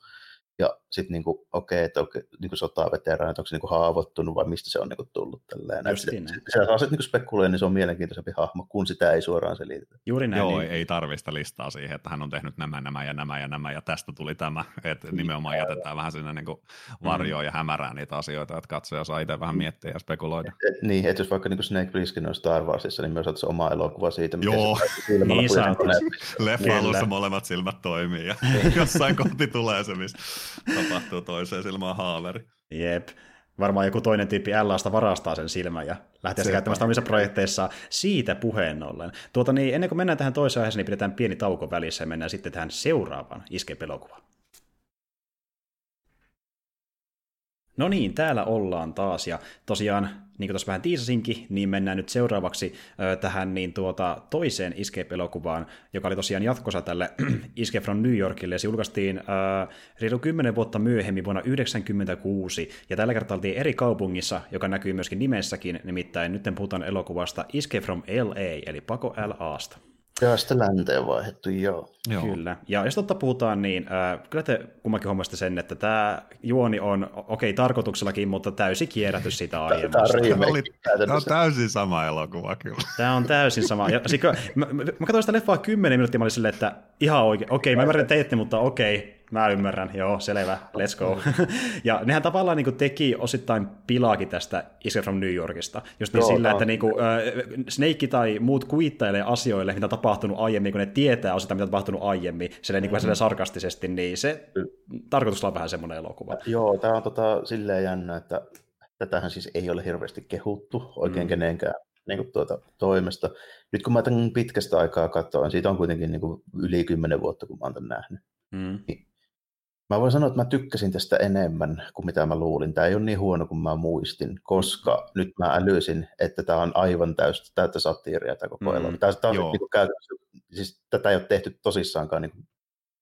Ja sitten niinku, okei, okay, että okay, niinku sotaveteraanit, onko se niinku haavoittunut vai mistä se on niinku tullut tälleen. Just niin. Se, se, saa niinku spekuloida, niin se on mielenkiintoisempi hahmo, kun sitä ei suoraan selitetä. Juuri näin. Joo, niin. ei tarvista listaa siihen, että hän on tehnyt nämä, nämä ja nämä ja nämä ja tästä tuli tämä. [laughs] Että niin, nimenomaan jätetään vähän sinne niinku varjoon mm. ja hämärään niitä asioita, että katsoja saa itse vähän miettiä ja spekuloida. Et, niin, että jos vaikka niinku Snake Plissken on Star Warsissa, niin myös saataisiin oma elokuva siitä, miten Joo. se niin Leffa alussa molemmat silmät toimii ja jossain kohti tulee se, missä tapahtuu toiseen silmään haaveri. Jep. Varmaan joku toinen tyyppi LAsta varastaa sen silmän ja lähtee käyttämään sitä omissa projekteissa siitä puheen ollen. Tuota, niin, ennen kuin mennään tähän toiseen aiheeseen, niin pidetään pieni tauko välissä ja mennään sitten tähän seuraavaan Escape-elokuvaan. No niin, täällä ollaan taas, ja tosiaan, niin kuin tuossa vähän tiisasinkin, niin mennään nyt seuraavaksi ö, tähän niin tuota, toiseen Escape-elokuvaan, joka oli tosiaan jatkossa tälle [clears throat] Escape from New Yorkille, se julkaistiin ö, reilu 10 vuotta myöhemmin vuonna 1996, ja tällä kertaa oltiin eri kaupungissa, joka näkyy myöskin nimessäkin, nimittäin nyt puhutaan elokuvasta Escape from LA, eli Pako LAsta. Joo, sitten länteen vaihdettu, joo. joo. Kyllä. Ja jos totta puhutaan, niin äh, kyllä te kummankin huomasitte sen, että tämä juoni on, okei, okay, tarkoituksellakin, mutta täysin kierrätty sitä aiemmasta. Tämä, oli, tämä on täysin sama elokuva kyllä. Tämä on täysin sama. Ja, sikö, mä, mä, mä katsoin sitä leffaa kymmenen minuuttia, mä olin silleen, että ihan oikein, okei, okay, mä ymmärrän teitte, mutta okei, okay, Mä ymmärrän, joo, selvä, let's go. [laughs] ja nehän tavallaan niin kuin, teki osittain pilaakin tästä Escape from New Yorkista. Just niin joo, sillä, no. että niin kuin, äh, Snake tai muut kuittailee asioille, mitä on tapahtunut aiemmin, kun ne tietää osittain, mitä on tapahtunut aiemmin, sille niin kuin, mm. sarkastisesti, niin se tarkoitus on vähän semmoinen elokuva. Joo, tämä on tota, silleen jännä, että tätähän siis ei ole hirveästi kehuttu oikein mm. kenenkään niin kuin tuota, toimesta. Nyt kun mä tämän pitkästä aikaa katsoin, siitä on kuitenkin niin kuin yli kymmenen vuotta, kun mä oon tämän nähnyt, mm. niin Mä voin sanoa, että mä tykkäsin tästä enemmän kuin mitä mä luulin. Tämä ei ole niin huono kuin mä muistin, koska nyt mä älysin, että tämä on aivan täystä, täyttä satiiria tämä koko mm, Tämä, tämä on niin käytännössä, siis tätä ei ole tehty tosissaankaan niin kuin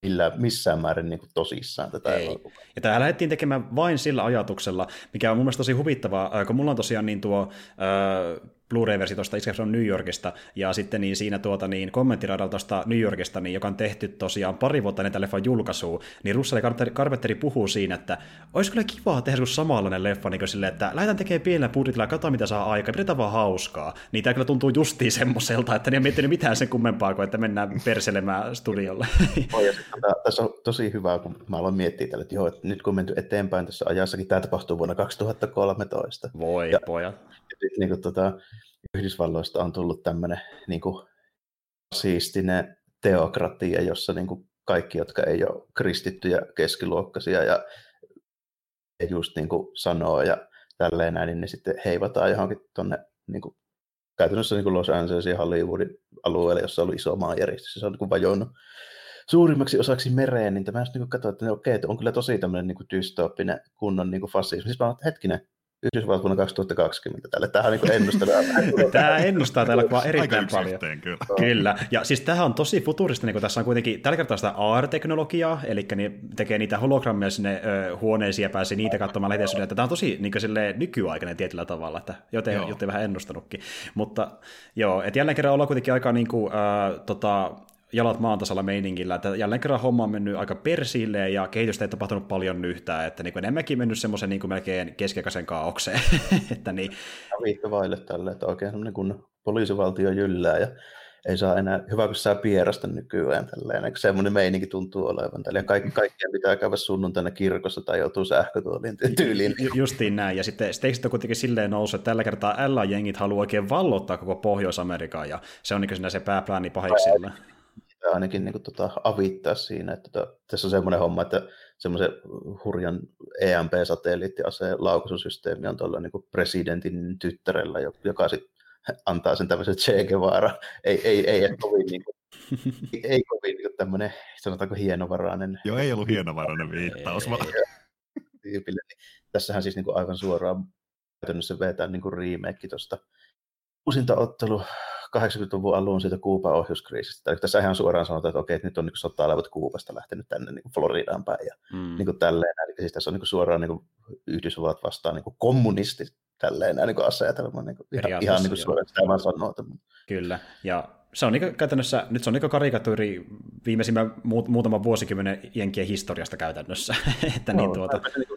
millä, missään määrin niin kuin tosissaan tätä Ei. Ja tämä lähdettiin tekemään vain sillä ajatuksella, mikä on mun mielestä tosi huvittavaa, kun mulla on tosiaan niin tuo äh, Blu-ray-versio tuosta Escape from New Yorkista, ja sitten niin siinä tuota, niin kommenttiradalla tuosta New Yorkista, niin, joka on tehty tosiaan pari vuotta ennen leffan julkaisua, niin Russell Carpenteri puhuu siinä, että olisi kyllä kiva tehdä samanlainen leffa, niin silleen, että lähdetään tekemään pienellä budjetilla, katsotaan mitä saa aikaa, pidetään vaan hauskaa. Niin tämä kyllä tuntuu justiin semmoiselta, että ne ei miettinyt mitään sen kummempaa kuin, että mennään perselemään studiolle. [laughs] Oh, ja tässä on tosi hyvä, kun mä aloin miettiä tälle, että joo, että nyt kun on menty eteenpäin tässä ajassakin, tämä tapahtuu vuonna 2013. Voi, ja, pojat. Sitten niin kuin, tota, Yhdysvalloista on tullut tämmöinen niin siistinen teokratia, jossa niin kuin, kaikki, jotka ei ole kristittyjä keskiluokkaisia ja just niin kuin sanoo ja tälleen näin, niin ne sitten heivataan johonkin tuonne niin kuin, käytännössä niin kuin Los Angeles ja Hollywoodin alueelle, jossa oli iso maanjärjestys, se on niin vajonnut suurimmaksi osaksi mereen, niin tämä niin katsoin, että, okei, että on kyllä tosi tämmöinen niin dystooppinen kunnon niin fasismi. Siis mä olen, hetkinen, Yhdysvallat vuonna 2020 tälle. Tämähän on niin [laughs] ennustaa. Tämä ennustaa tällä kuvaa erittäin paljon. Kyllä. kyllä. Ja siis tämähän on tosi futuristinen, kun tässä on kuitenkin tällä kertaa sitä AR-teknologiaa, eli ne tekee niitä hologrammeja sinne ö, huoneisiin ja pääsee niitä katsomaan lehdessä. Tämä on tosi niin kuin, nykyaikainen tietyllä tavalla, että joten, joten vähän ennustanutkin. Mutta joo, että jälleen kerran ollaan kuitenkin aika niin kuin, äh, tota, jalat maan tasalla meiningillä, että jälleen kerran homma on mennyt aika persille ja kehitystä ei tapahtunut paljon yhtään, että niin enemmänkin mennyt semmoisen niin melkein keskiaikaisen kaaukseen. [laughs] että niin. Viikko vaille tälle, että oikein semmoinen kun poliisivaltio jyllää ja ei saa enää, hyvä kun saa pierasta nykyään tälleen, semmoinen meininki tuntuu olevan tällä. Kaikki, kaikkien pitää käydä sunnuntaina kirkossa tai joutuu sähkötuoliin tyyliin. Ju, justiin näin, ja sitten steiksit on kuitenkin silleen noussut, että tällä kertaa LA-jengit haluaa oikein vallottaa koko Pohjois-Amerikaa, ja se on niin se pääpläni pahiksilla ainakin niin kuin, tota, avittaa siinä. Että, tota, tässä on semmoinen homma, että semmoisen hurjan EMP-satelliittiaseen laukaisusysteemi on tuolla niin presidentin tyttärellä, joka sitten antaa sen tämmöisen Che Guevara. Ei, ei, ei, [laughs] ei kovin, niin kuin, ei kovin niin kuin tämmöinen, sanotaanko hienovarainen. Joo, ei ollut hienovarainen viittaus. Vaan. Tässähän siis niin kuin aivan suoraan käytännössä vetää niin kuin remake tuosta uusinta ottelu 80-luvun alun siitä Kuuban ohjuskriisistä. Eli tässä ihan suoraan sanotaan, että okei, että nyt on niin sota-laivat Kuubasta lähtenyt tänne niin Floridaan päin ja mm. niin kuin tälleen. Eli siis tässä on niin suoraan niin Yhdysvallat vastaan niin kuin kommunisti tälleen niin kuin asetelma. Niin kuin, ihan, ihan niin kuin sitä mä sanon. Kyllä, ja se on niin käytännössä, nyt se on niin karikatyyri viimeisimmän muutaman vuosikymmenen jenkien historiasta käytännössä. [laughs] että no, niin tuota... Niin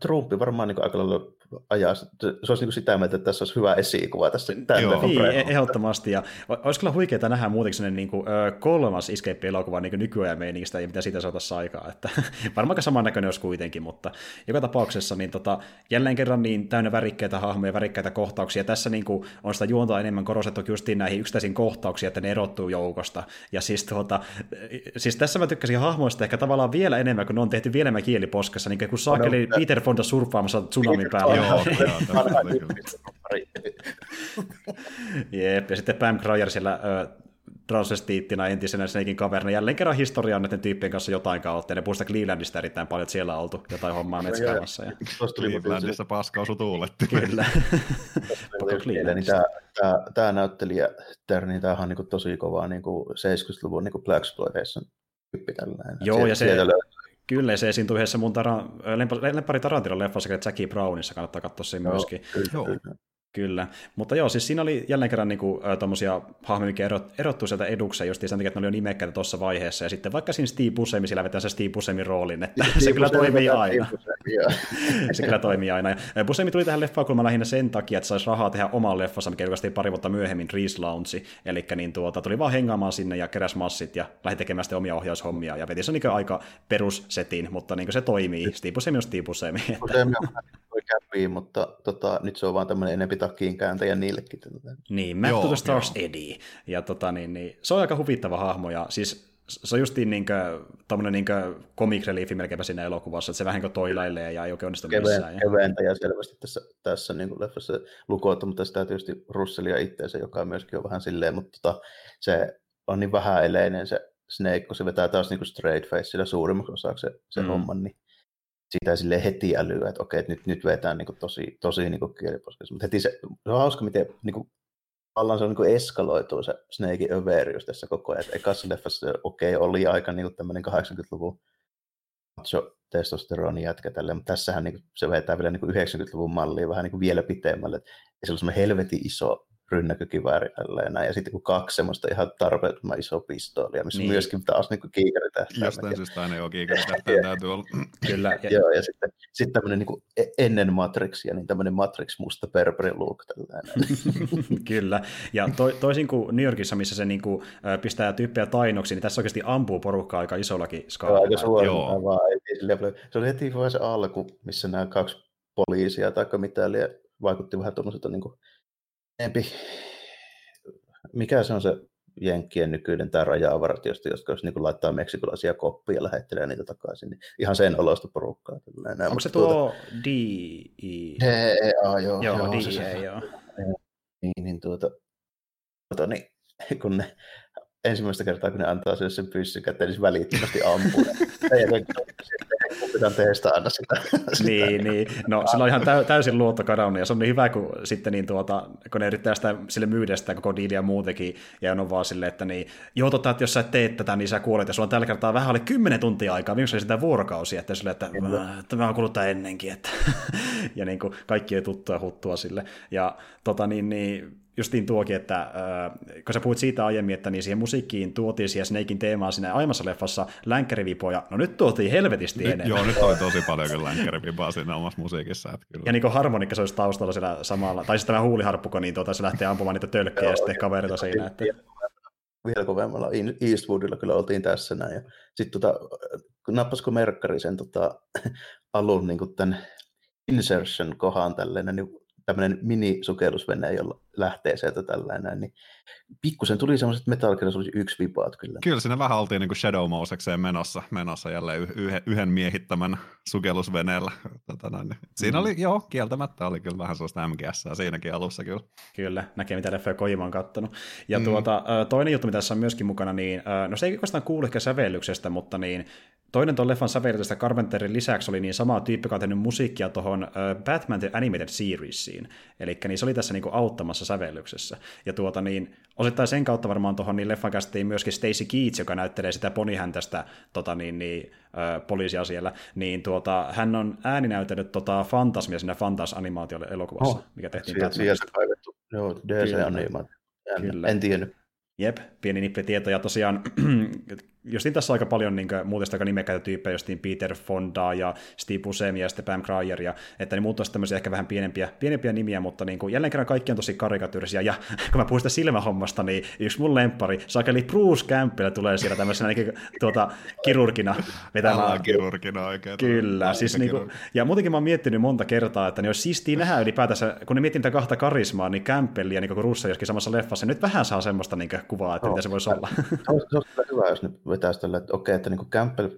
Trumpi varmaan niin aika lailla ajaa. Se olisi niin sitä mieltä, että tässä olisi hyvä esikuva tässä. Joo, niin, ehdottomasti. Ja olisi kyllä huikeaa nähdä muutenkin niin kuin, kolmas Escape-elokuva niin nykyajan meiningistä ja mitä siitä saataisiin aikaa. Että, [laughs] varmaan samannäköinen olisi kuitenkin, mutta joka tapauksessa niin tota, jälleen kerran niin täynnä värikkäitä hahmoja, värikkäitä kohtauksia. Tässä niin kuin, on sitä juontaa enemmän korostettu justiin näihin yksittäisiin kohtauksiin, että ne erottuu joukosta. Ja siis, tuota, siis tässä mä tykkäsin hahmoista ehkä tavallaan vielä enemmän, kun ne on tehty vielä enemmän kieliposkassa, niin kuin saakeli Peter Fonda surffaamassa tsunamin päällä. Joo, Jep, ja sitten Pam Grier siellä ö, transvestiittina entisenä Snakein kaverina. Jälleen kerran historiaa näiden tyyppien kanssa jotain kautta. Ja ne puhusta Clevelandista erittäin paljon, että siellä on oltu jotain hommaa metsäkaavassa. Ja... Clevelandissa paska osu tuuletti. Kyllä. [laughs] niin tämä, tämä, tämä näyttelijä Terni, tämähän on niin kuin tosi kovaa niin kuin 70-luvun niin kuin Black Exploitation tyyppi tällainen. Joo, ja se, Kyllä, se esiintyi yhdessä mun tara, lempari Tarantinon leffassa, Jackie Brownissa, kannattaa katsoa sen myöskin. Joo, kyllä. Mutta joo, siis siinä oli jälleen kerran niin kuin, tommosia hahmoja, mikä erot, erottu sieltä edukseen, just sen takia, että ne oli jo nimekkäitä tuossa vaiheessa, ja sitten vaikka siinä Steve Buscemi, sillä vetää se Steve Buscemin roolin, että [laughs] Steve se kyllä toimii aina. se kyllä toimii aina. Ja Buscemi tuli tähän leffaan kulmaan lähinnä sen takia, että saisi rahaa tehdä omaa leffassa, mikä julkaistiin pari vuotta myöhemmin, Reese Lounge, eli niin tuota, tuli vaan hengaamaan sinne ja keräs massit ja lähti tekemään sitten omia ohjaushommia, ja veti se niin aika perussetin, mutta niin se toimii. Steve Buscemi on Steve Buscemi. Että käpii, mutta tota, nyt se on vaan tämmöinen enempi takkiin kääntäjä niillekin. Niin, Map joo, to the Stars joo. Eddie. Ja tota, niin, niin, se on aika huvittava hahmo, ja siis se on justiin niinkö, tommonen niinkö comic reliefi melkeinpä siinä elokuvassa, että se vähän niin toilailee ja ei oikein onnistu Keveen, missään. Ja... Keventäjä selvästi tässä, tässä niin kuin leffassa lukoutta, mutta sitä tietysti Russellia itseensä, joka myöskin on vähän silleen, mutta tota, se on niin vähäeleinen se Snake, kun se vetää taas niin kuin straight face suurimmaksi osaksi se, se mm. homma, niin sitä sille heti älyä, että okei, että nyt, nyt vetään niin tosi, tosi niin kuin. Mutta heti se, se on hauska, miten niin kuin, se on niin eskaloituu se Snakein överius tässä koko ajan. Ekassa leffassa okei, okay, oli aika niin tämmöinen 80-luvun macho testosteroni jätkä tälle, mutta tässähän niin kuin, se vetää vielä niin kuin 90-luvun mallia vähän niin kuin vielä pitemmälle. Ja se on semmoinen helvetin iso rynnäkökivääri näin. Ja sitten kun kaksi semmoista ihan tarpeettoman iso pistoolia, missä niin. myöskin taas niin kiikaritähtäin. Jostain syystä aina joo, [laughs] kiikaritähtäin täytyy olla. Kyllä. Ja, joo, ja sitten, sitten tämmöinen niin e- ennen Matrixia, niin tämmöinen Matrix musta Berberi look. [laughs] Kyllä, ja to, toisin kuin New Yorkissa, missä se niin kuin, pistää tyyppejä tainoksi, niin tässä oikeasti ampuu porukkaa aika isollakin skaalalla. Aika suoraan vaan. Se oli heti vaan se alku, missä nämä kaksi poliisia tai mitä vaikutti vähän tuommoiselta niin kuin enempi, mikä se on se Jenkkien nykyinen tämä raja-avartiosta, jotka jos niin laittaa meksikolaisia koppia ja lähettelee niitä takaisin, niin ihan sen olosta porukkaa. Onko se tuo tuota... DI? DEA, joo. Joo, joo DEA, se, joo. Niin, niin tuota, tuota niin, kun ne ensimmäistä kertaa, kun ne antaa sen pyssyn käteen, niin välittömästi ampuu. Pitää teistä aina sitä. [laughs] niin, niin. No sillä on ihan täysin luottokadauni, ja se on niin hyvä, kun sitten niin tuota, kun ne yrittää sitä sille myydä sitä koko diiliä muutenkin, ja on vaan silleen, että niin, joo, tota, että jos sä et tee tätä, niin sä kuolet, ja sulla on tällä kertaa vähän alle 10 tuntia aikaa, viimeksi oli sitä vuorokausia, että sille, että tämä on kuluttaa ennenkin, että [laughs] ja niin kuin, kaikki ei tuttua huttua sille, ja tota niin, niin justiin tuokin, että äh, kun sä puhuit siitä aiemmin, että niin siihen musiikkiin tuotiin siihen Snakein teemaan siinä aiemmassa leffassa länkkärivipoja, no nyt tuotiin helvetisti nyt, enemmän. Joo, nyt oli [laughs] tosi paljon kyllä länkkärivipoja siinä omassa musiikissa. Että kyllä. Ja niin kuin harmonikka se olisi taustalla siellä samalla, tai siis tämä huuliharppuko, niin tuota, se lähtee ampumaan niitä tölkkejä ja sitten kaverita siinä. Että... Vielä kovemmalla Eastwoodilla kyllä oltiin tässä näin. Ja sitten tota, nappasko Merkkari sen tota, [laughs] alun niin kuin tämän insertion kohan tälleen, niin tämmöinen mini-sukellusvene, jolla lähtee sieltä tällainen, niin pikkusen tuli semmoiset Metal Gear Solid yksi vipaat kyllä. Kyllä siinä vähän oltiin niin kuin Shadow Mosekseen menossa, menossa jälleen yhden, yhden miehittämän sukellusveneellä. Tota noin. Siinä mm. oli, joo, kieltämättä oli kyllä vähän sellaista MGS siinäkin alussa kyllä. Kyllä, näkee mitä leffoja Kojima on kattonut. Ja mm. tuota, toinen juttu, mitä tässä on myöskin mukana, niin no se ei oikeastaan kuulu ehkä sävellyksestä, mutta niin toinen tuon leffan sävellytystä Carpenterin lisäksi oli niin sama tyyppi, joka on tehnyt musiikkia tuohon uh, Batman The Animated Seriesiin. Eli niin se oli tässä niinku auttamassa sävellyksessä. Ja tuota niin, osittain sen kautta varmaan tuohon niin leffan käsittiin myöskin Stacy Keats, joka näyttelee sitä ponihäntästä tota niin, niin, uh, poliisia siellä. Niin tuota, hän on ääninäytellyt tota Fantasmia siinä Fantas-animaatio-elokuvassa, oh, mikä tehtiin Sieltä, sieltä kaivettu. Joo, DC-animaatio. Kyllä. En tiennyt. Jep, pieni nipplitieto. Ja tosiaan justiin tässä aika paljon niin muuten aika nimekkäitä tyyppejä, justiin Peter Fonda ja Steve Buscemi ja sitten Pam Grier, ja että ne muut tämmöisiä ehkä vähän pienempiä, pienempiä nimiä, mutta niin kuin, jälleen kerran kaikki on tosi karikatyyrisiä, ja [laughs] kun mä puhun sitä silmähommasta, niin yksi mun lempari, Sakeli Bruce Campbell tulee siellä tämmöisenä niin, tuota, kirurgina vetämään. kirurgina oikein. Kyllä, siis niin kuin, ja muutenkin mä oon miettinyt monta kertaa, että ne olisi siistiä nähdä ylipäätänsä, kun ne miettii kahta karismaa, niin Campbell ja niin kuin Russo joskin samassa leffassa, nyt vähän saa semmoista niin kuvaa, että no, mitä se voisi olla. Se on, se on hyvä, jos ne vetäisi tällä, että okei, että niin kuin Campbell,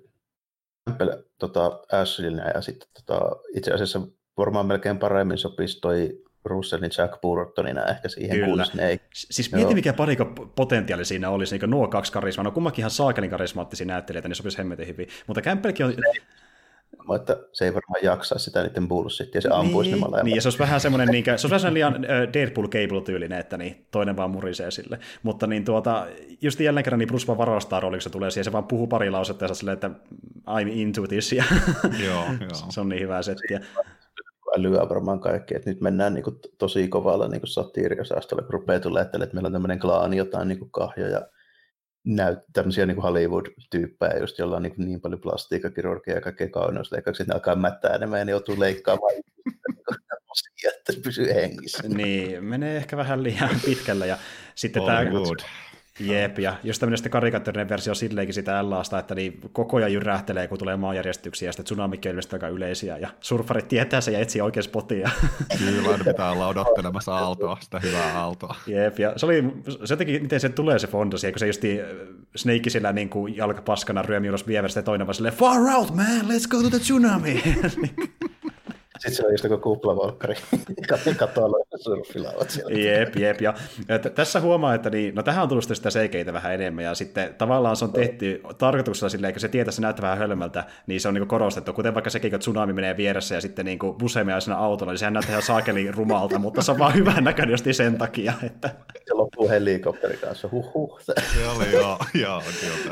Campbell tota, Ashleylle ja sitten tota, itse asiassa varmaan melkein paremmin sopisi toi Russellin Jack Burtonina ehkä siihen Kyllä. Snake. Siis mieti, mikä palikko potentiaali siinä olisi, niin nuo kaksi karismaa. No kummakin ihan saakelin karismaattisia näyttelijöitä, niin sopisi hemmetin hyvin. Mutta Campbellkin on... että se ei varmaan jaksaa sitä niiden bullshit, ja se ampuisi niin, ne. Niin, ja se olisi vähän semmoinen, niin, se olisi vähän liian Deadpool Cable-tyylinen, että niin, toinen vaan murisee sille. Mutta niin tuota, just jälleen kerran niin Bruce vaan varastaa rooliksi se tulee siihen, se vaan puhuu pari lausetta ja silleen, että I'm into this, ja [laughs] joo, joo. se on niin hyvä settiä älyä varmaan kaikki, että nyt mennään niin kuin, tosi kovalla niin kuin satiiriosastolla, kun rupeaa tulee, että meillä on tämmöinen klaani, jotain niin kuin kahjoja, näyt, tämmöisiä niin Hollywood-tyyppejä, just jolla on niin, kuin niin paljon plastiikkakirurgia ja kaikkea kauneusleikkauksia, että ne alkaa mättää enemmän ja ne joutuu leikkaamaan että pysyy hengissä. Niin, menee ehkä vähän liian pitkällä ja sitten tämä, Jep, ja jos tämmöinen karikaattorinen versio silleenkin sitä LAsta, että niin koko ajan jyrähtelee, kun tulee maanjärjestyksiä, ja sitten tsunamikki on ilmeisesti aika yleisiä, ja surfarit tietää se ja etsii oikein spotia. Kyllä, pitää olla odottelemassa aaltoa, sitä hyvää aaltoa. Jep, ja se oli, se teki, miten se tulee se fondosi, kun se justi äh, Snake sillä niin kuin jalkapaskana ryömi ulos vieverstä, ja toinen vaan silleen, far out man, let's go to the tsunami. [laughs] Sitten se on just joku kuplavolkkari, katolla surfilaavat siellä. Jep, jep. Ja, että tässä huomaa, että niin, no tähän on tullut sitä seikeitä vähän enemmän, ja sitten tavallaan se on tehty tarkoituksella silleen, että se tietää, se näyttää vähän hölmöltä, niin se on niin korostettu, kuten vaikka sekin, kun tsunami menee vieressä ja sitten niin busemia siinä autolla, niin sehän näyttää ihan saakeli rumalta, [laughs] mutta se on vaan hyvän näköinen just sen takia, että... Se loppuu helikopterin kanssa, huh Se oli joo, joo,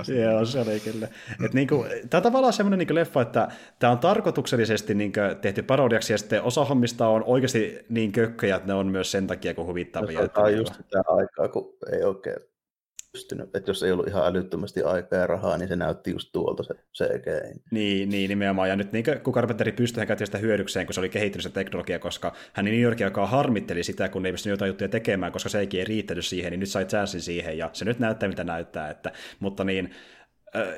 joo, joo se oli kyllä. Et niin kuin, tämä on tavallaan semmoinen niin leffa, että tämä on tarkoituksellisesti niin tehty parodia sarjaksi, ja sitten osa hommista on oikeasti niin kökköjä, että ne on myös sen takia, kun huvittavia. No, tämä on just sitä aikaa, kun ei oikein pystynyt, että jos ei ollut ihan älyttömästi aikaa ja rahaa, niin se näytti just tuolta se CG. Niin, niin nimenomaan, ja nyt niin kun Carpenteri pystyi, hän käytti sitä hyödykseen, kun se oli kehittynyt se teknologia, koska hän New Yorkin aikaa harmitteli sitä, kun ei pystynyt jotain juttuja tekemään, koska se ei riittänyt siihen, niin nyt sai chanssin siihen, ja se nyt näyttää, mitä näyttää, että, mutta niin,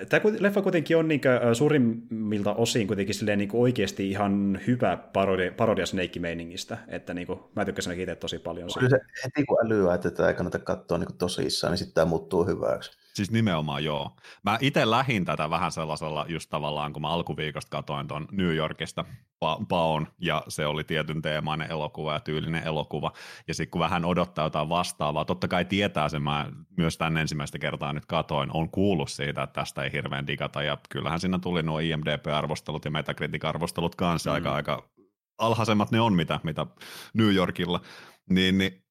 Tämä leffa kuitenkin on niin suurimmilta osin kuitenkin silleen niin oikeasti ihan hyvä parodia, parodia Snake-meiningistä, että niin kuin, mä tykkäsin itse tosi paljon. Kyllä se heti kun älyää, että tätä ei kannata katsoa niin tosissaan, niin sitten tämä muuttuu hyväksi. Siis nimenomaan joo. Mä itse lähin tätä vähän sellaisella just tavallaan, kun mä alkuviikosta katoin tuon New Yorkista pa- Paon, ja se oli tietyn teemainen elokuva ja tyylinen elokuva, ja sitten kun vähän odottaa jotain vastaavaa, totta kai tietää sen, mä myös tänne ensimmäistä kertaa nyt katoin, on kuullut siitä, että tästä ei hirveän digata, ja kyllähän siinä tuli nuo IMDB-arvostelut ja Metacritic-arvostelut kanssa, mm. aika, aika alhaisemmat ne on, mitä, mitä New Yorkilla, niin, niin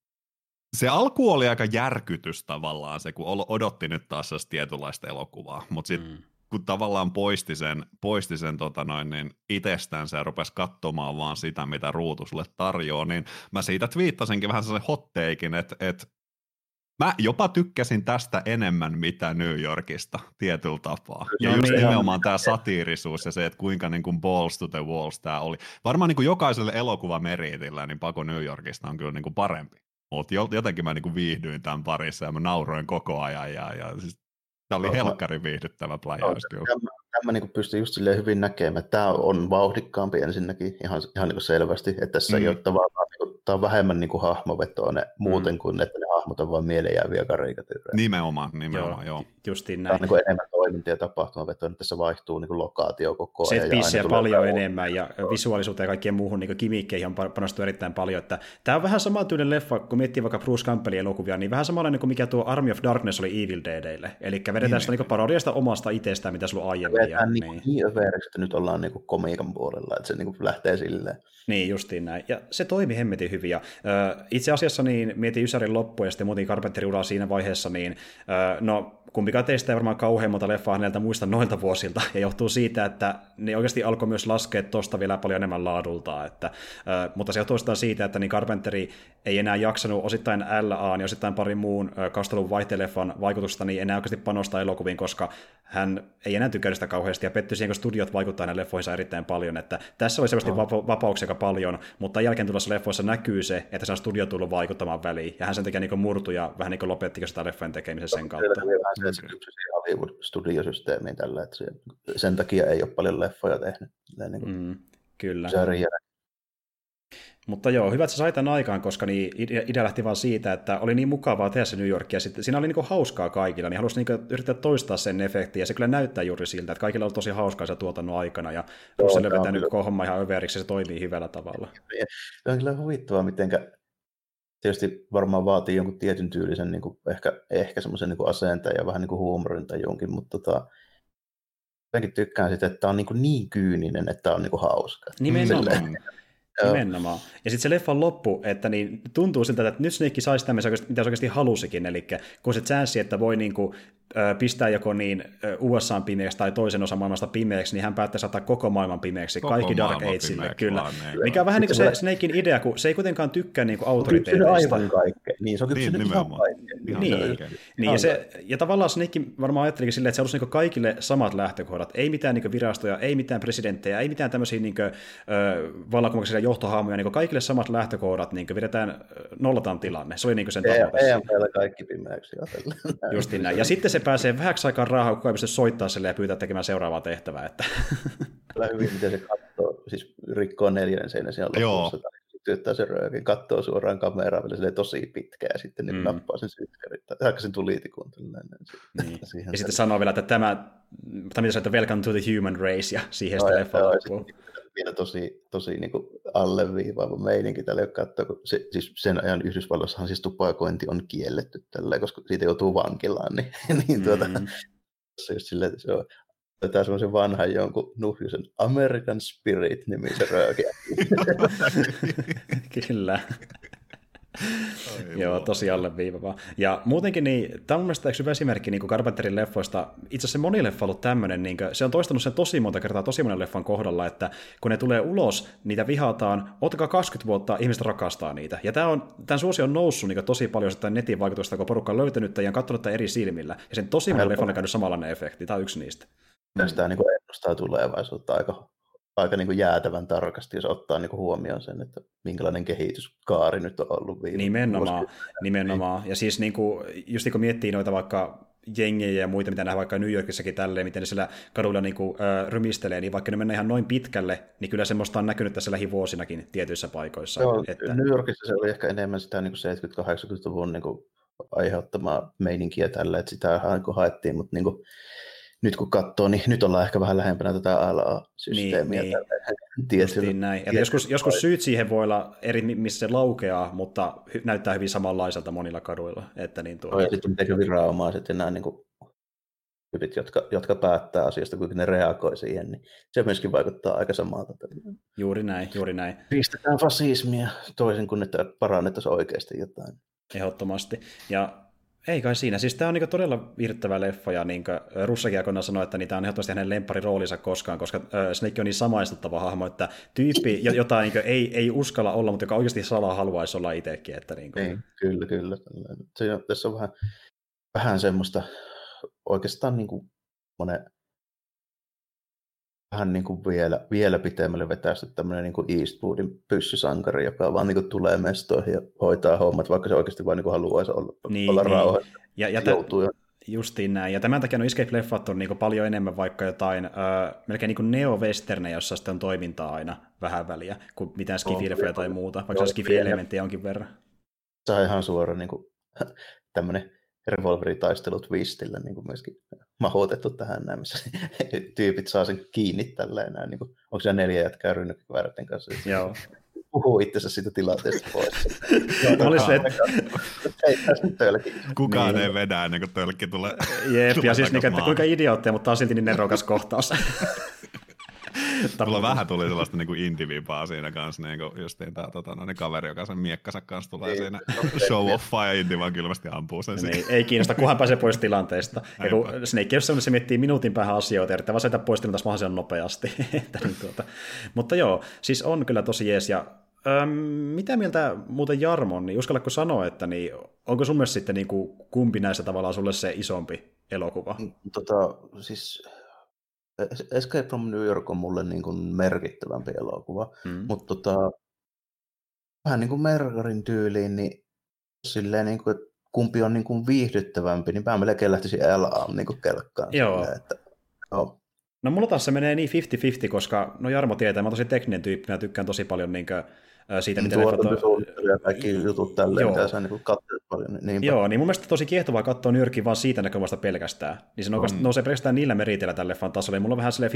se alku oli aika järkytys tavallaan se, kun odotti nyt taas tietynlaista elokuvaa, mutta sitten mm. Kun tavallaan poisti sen, poisti sen tota noin, niin itsestänsä ja rupesi katsomaan vaan sitä, mitä ruutu sulle tarjoaa, niin mä siitä twiittasinkin vähän sellaisen hotteikin, että, että Mä jopa tykkäsin tästä enemmän mitä New Yorkista tietyllä tapaa. Ja no, just niin, nimenomaan tämä satiirisuus ja se, että kuinka niin kuin balls to the walls tämä oli. Varmaan niin kuin jokaiselle elokuvameritillä niin Pako New Yorkista on kyllä niin kuin parempi. Mutta jotenkin mä niinku viihdyin tämän parissa ja mä nauroin koko ajan ja, ja siis Tämä oli helkkari viihdyttävä pläjäys. Tämä, tämä niin pystyy just hyvin näkemään, että tämä on vauhdikkaampi ensinnäkin ihan, ihan niin selvästi, että tässä mm. ei ole tavallaan, niin kuin, tämä on vähemmän niin kuin hahmovetoinen muuten mm. kuin, että ne hahmota vaan mieleen jääviä karikatyyrejä. Nimenomaan, nimenomaan, joo. joo. Justiin näin. Tämä on niin enemmän toiminta ja tapahtumavetoinen, tässä vaihtuu niin lokaatio koko ajan. Se paljon tulee... enemmän ja visuaalisuuteen ja kaikkien muuhun niin kimikkeihin on panostu erittäin paljon. Että tämä on vähän samantyylinen leffa, kun miettii vaikka Bruce Campbellin elokuvia, niin vähän samanlainen kuin mikä tuo Army of Darkness oli Evil Deadille. Eli vedetään niin, sitä niin parodiasta omasta itsestään, mitä sulla aiemmin. Vedetään niin, niin. niin överiksi, että nyt ollaan niin komiikan puolella, että se niin lähtee silleen. Niin, justiin näin. Ja se toimi hemmetin hyvin. Ja, äh, itse asiassa niin mietin Ysärin loppu ja sitten muutin Carpenter siinä vaiheessa, niin äh, no kumpikaan teistä ei varmaan kauhean monta leffaa häneltä muista noilta vuosilta, ja johtuu siitä, että ne oikeasti alkoi myös laskea tuosta vielä paljon enemmän laadulta, että, äh, mutta se johtuu siitä, että niin Carpenteri ei enää jaksanut osittain LA ja osittain parin muun äh, kastelun vaihteleffan vaikutusta, niin enää oikeasti panostaa elokuviin, koska hän ei enää tykännyt sitä kauheasti, ja pettyi siihen, kun studiot vaikuttaa hänen leffoihinsa erittäin paljon, että tässä oli selvästi no. vapauksia aika paljon, mutta jälkeen tulossa leffoissa näkyy se, että se on studio tullut vaikuttamaan väliin, ja hän sen takia niin murtui ja vähän niin lopetti sitä leffojen tekemisen sen kautta. se, että se kypsy Hollywood-studiosysteemiin tällä, että se, sen takia ei ole paljon leffoja tehnyt. Niin kuin mm, kyllä. Mutta joo, hyvä, että se sai tämän aikaan, koska niin idea lähti vaan siitä, että oli niin mukavaa tehdä se New York, ja sitten siinä oli niin hauskaa kaikilla, niin halusi niin yrittää toistaa sen efektiä, ja se kyllä näyttää juuri siltä, että kaikilla on tosi hauskaa se tuotannon aikana, ja Russell vetänyt koko homma ihan överiksi, ja se toimii hyvällä tavalla. Se on kyllä huvittavaa, mitenkä tietysti varmaan vaatii jonkun tietyn tyylisen niin kuin ehkä, ehkä semmoisen niin asenteen ja vähän niin kuin huumorin tai jonkin, mutta tota, jotenkin tykkään sitä, että tämä on niin, niin kyyninen, että tämä on niin kuin hauska. Nimenomaan. Nimenomaan. Ja sitten se leffan loppu, että niin tuntuu siltä, että nyt Snake saisi tämmöisen, mitä se oikeasti halusikin, eli kun se chanssi, että voi niinku pistää joko niin USA pimeäksi tai toisen osan maailmasta pimeäksi, niin hän päättää saattaa koko maailman pimeäksi, koko kaikki Dark Ageille, kyllä. Vaan, niin. Mikä on vähän niin kuin se Snakein idea, kun se ei kuitenkaan tykkää niin autoriteeteista. aivan kaikkea. Niin, se on niin, nimenomaan. Ihan niin, niin ja, se, ja tavallaan Snake varmaan ajattelikin silleen, että se halusi niin kaikille samat lähtökohdat. Ei mitään niin virastoja, ei mitään presidenttejä, ei mitään tämmöisiä niin kuin, vallankumouksellisia johtohaamuja, niin kaikille samat lähtökohdat, niin vedetään, nollataan tilanne. Se oli niin sen tavoite. EMPllä kaikki pimeäksi. Justiin näin. Ja sitten se pääsee vähäksi aikaan raahaa, kun ei pysty soittaa sille ja pyytää tekemään seuraavaa tehtävää. Että... Kyllä hyvin, miten se katsoo, siis rikkoo neljän seinä siellä lopussa. Tai työttää sen röökin, katsoo suoraan kameraan vielä tosi pitkään ja sitten niin mm. nappaa sen sytkärin, tai sen tulitikun. Niin. ja sitten sanoo vielä, että tämä, tämä mitä että welcome to the human race, ja siihen sitten leffa loppuu vielä tosi, tosi niin kuin alleviivaava meininki tälle, joka katsoo, kun se, siis sen ajan Yhdysvalloissahan siis tupakointi on kielletty tällä, koska siitä joutuu vankilaan, niin, [laughs] niin tuota, mm. se just että se on Tätä semmoisen vanhan jonkun nuhjusen American Spirit-nimisen röökiä. [laughs] Kyllä. Joo, tosi alleviivavaa. Ja muutenkin, niin, tämä on mielestäni hyvä esimerkki niin Carpenterin leffoista. Itse asiassa moni leffa on ollut tämmöinen, niin kuin, se on toistanut sen tosi monta kertaa tosi monen leffan kohdalla, että kun ne tulee ulos, niitä vihataan, ottakaa 20 vuotta, ihmiset rakastaa niitä. Ja tämä on, tämän suosio on noussut niin tosi paljon sitä netin vaikutusta, kun porukka on löytänyt ja on katsonut eri silmillä. Ja sen tosi monen leffan on käynyt samanlainen efekti. Tämä on yksi niistä. Tästä mm. niin ennustaa tulevaisuutta aika aika niin kuin jäätävän tarkasti, jos ottaa niin kuin huomioon sen, että minkälainen kehityskaari nyt on ollut viime Nimenomaan, nimenomaan. Ja siis niin kuin, just niin kun miettii noita vaikka jengejä ja muita, mitä nähdään vaikka New Yorkissakin tälleen, miten ne siellä kaduilla niin kuin, äh, rymistelee, niin vaikka ne mennään ihan noin pitkälle, niin kyllä semmoista on näkynyt tässä lähivuosinakin tietyissä paikoissa. Joo, että... New Yorkissa se oli ehkä enemmän sitä niin 70-80-luvun niin kuin, aiheuttamaa meininkiä tällä, että sitä niin haettiin, mutta niin kuin, nyt kun katsoo, niin nyt ollaan ehkä vähän lähempänä tätä ALA-systeemiä. Niin, niin. näin. Että joskus, joskus syyt siihen voi olla eri, missä se laukeaa, mutta näyttää hyvin samanlaiselta monilla kaduilla. Että niin tuo... Ja sitten miten viranomaiset ja nämä niin kuin, tyypit, jotka, jotka päättää asiasta, kuinka ne reagoi siihen, niin se myöskin vaikuttaa aika samalta. Juuri näin, juuri näin. Pistetään fasismia toisin kuin, että parannettaisiin oikeasti jotain. Ehdottomasti. Ja ei kai siinä. Siis tämä on niinku todella virttävä leffa, ja niin Russakin aikoinaan sanoi, että tämä on ehdottomasti hänen lemppariroolinsa koskaan, koska Snake on niin samaistuttava hahmo, että tyyppi, jota niin ei, ei uskalla olla, mutta joka oikeasti salaa haluaisi olla itsekin. Että niin kuin... Niin, kyllä, kyllä. Se tässä on vähän, vähän semmoista oikeastaan niin kuin monen vähän niin kuin vielä, vielä pitemmälle vetäistä tämmöinen niin Eastwoodin pyssysankari, joka vaan niin kuin tulee mestoihin ja hoitaa hommat, vaikka se oikeasti vain niin kuin haluaisi olla, niin, olla niin. rauhassa. Ja, ja, joutuu jo. Justiin näin. Ja tämän takia no Escape-leffat on niin paljon enemmän vaikka jotain äh, melkein niin neo-westerneja, jossa sitten on toimintaa aina vähän väliä, kuin mitään skifi tai muuta, vaikka se skifi-elementtejä onkin verran. Se on ihan suora [laughs] niin kuin tämmöinen revolveritaistelut twistillä niin kuin myöskin mahoitettu tähän näin, missä [laughs] tyypit saa sen kiinni tälleen näin. Niin kuin, onko se neljä jätkää rynnäkköväärten kanssa? Joo. Puhuu itsensä siitä tilanteesta pois. [laughs] Oli se, että... [laughs] Kukaan niin. ei vedä ennen kuin tölkki tulee. Jep, ja siis niin, että kuinka idiootteja, mutta tämä on silti niin nerokas kohtaus. Mulla vähän tuli sellaista niin kuin intivipaa siinä kanssa, niin kuin justiin tämä tota, no, niin kaveri, joka sen miekkansa kanssa tulee niin. siinä show off ja Inti vaan kylmästi ampuu sen. Niin, ei kiinnosta, kunhan pääsee pois tilanteesta. Ja kun Snake jos se miettii minuutin päähän asioita, ja vaan sieltä pois tilanteesta mahdollisimman nopeasti. [laughs] että, niin, tuota. Mutta joo, siis on kyllä tosi jees, ja Öm, mitä mieltä muuten Jarmo, niin uskallatko sanoa, että niin, onko sun mielestä sitten niin kuin, kumpi näistä tavallaan sulle se isompi elokuva? Tota, siis Escape from New York on mulle niin kuin merkittävämpi elokuva, mm. mutta tota, vähän niin kuin Mergarin tyyliin, niin silleen niin kuin, että kumpi on niin kuin viihdyttävämpi, niin mä melkein lähtisin LA niin kuin kelkkaan. Joo. Silleen, että, joo. No mulla taas se menee niin 50-50, koska no Jarmo tietää, mä oon tosi tekninen tyyppi, mä tykkään tosi paljon niin kuin, siitä, miten on... ja kaikki jutut tälleen, Joo. mitä sä niin katselet paljon. Niin Joo, niin mun mielestä tosi kiehtovaa katsoa New Yorkin vaan siitä näkökulmasta pelkästään. Niin se mm. nousee pelkästään niillä meriteillä tälle leffan tasolle. Mulla on vähän silleen 50-50,